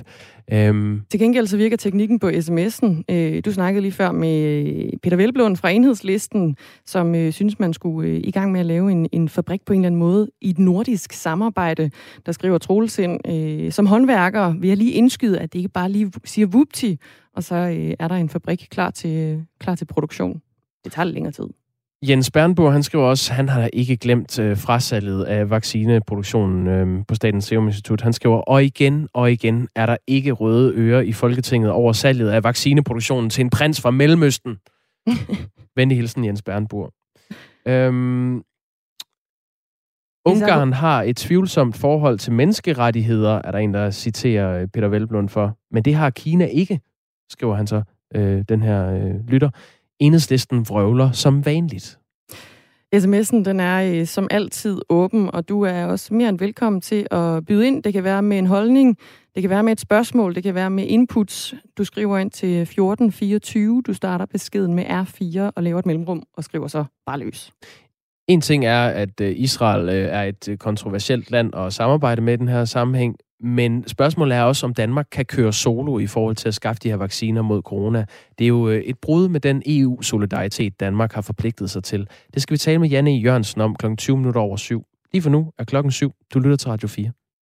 Øhm. Til gengæld så virker teknikken på sms'en. Øh, du snakkede lige før med øh, Peter Velblom fra Enhedslisten, som øh, synes, man skulle øh, i gang med at lave en, en fabrik på en eller anden måde i et nordisk samarbejde, der skriver Troelsind. Øh, som håndværker vil jeg lige indskyde, at det ikke bare lige siger vupti, og så øh, er der en fabrik klar til, klar til produktion. Det tager lidt længere tid. Jens Bernburg, han skriver også, han har ikke glemt øh, frasalget af vaccineproduktionen øh, på Statens Serum Institut. Han skriver, og igen og igen er der ikke røde ører i Folketinget over salget af vaccineproduktionen til en prins fra Mellemøsten. Venlig hilsen, Jens Bernburg. Øhm, Ungarn har et tvivlsomt forhold til menneskerettigheder, er der en, der citerer øh, Peter Velblund for. Men det har Kina ikke, skriver han så, øh, den her øh, lytter. Enhedslisten vrøvler som vanligt. SMS'en den er øh, som altid åben, og du er også mere end velkommen til at byde ind. Det kan være med en holdning Det kan være med et spørgsmål, det kan være med inputs. Du skriver ind til 1424, du starter beskeden med R4 og laver et mellemrum og skriver så bare løs. En ting er, at øh, Israel øh, er et øh, kontroversielt land at samarbejde med i den her sammenhæng, men spørgsmålet er også, om Danmark kan køre solo i forhold til at skaffe de her vacciner mod corona. Det er jo et brud med den EU-solidaritet, Danmark har forpligtet sig til. Det skal vi tale med Janne Jørgensen om kl. 20 minutter over syv. Lige for nu er klokken syv. Du lytter til Radio 4.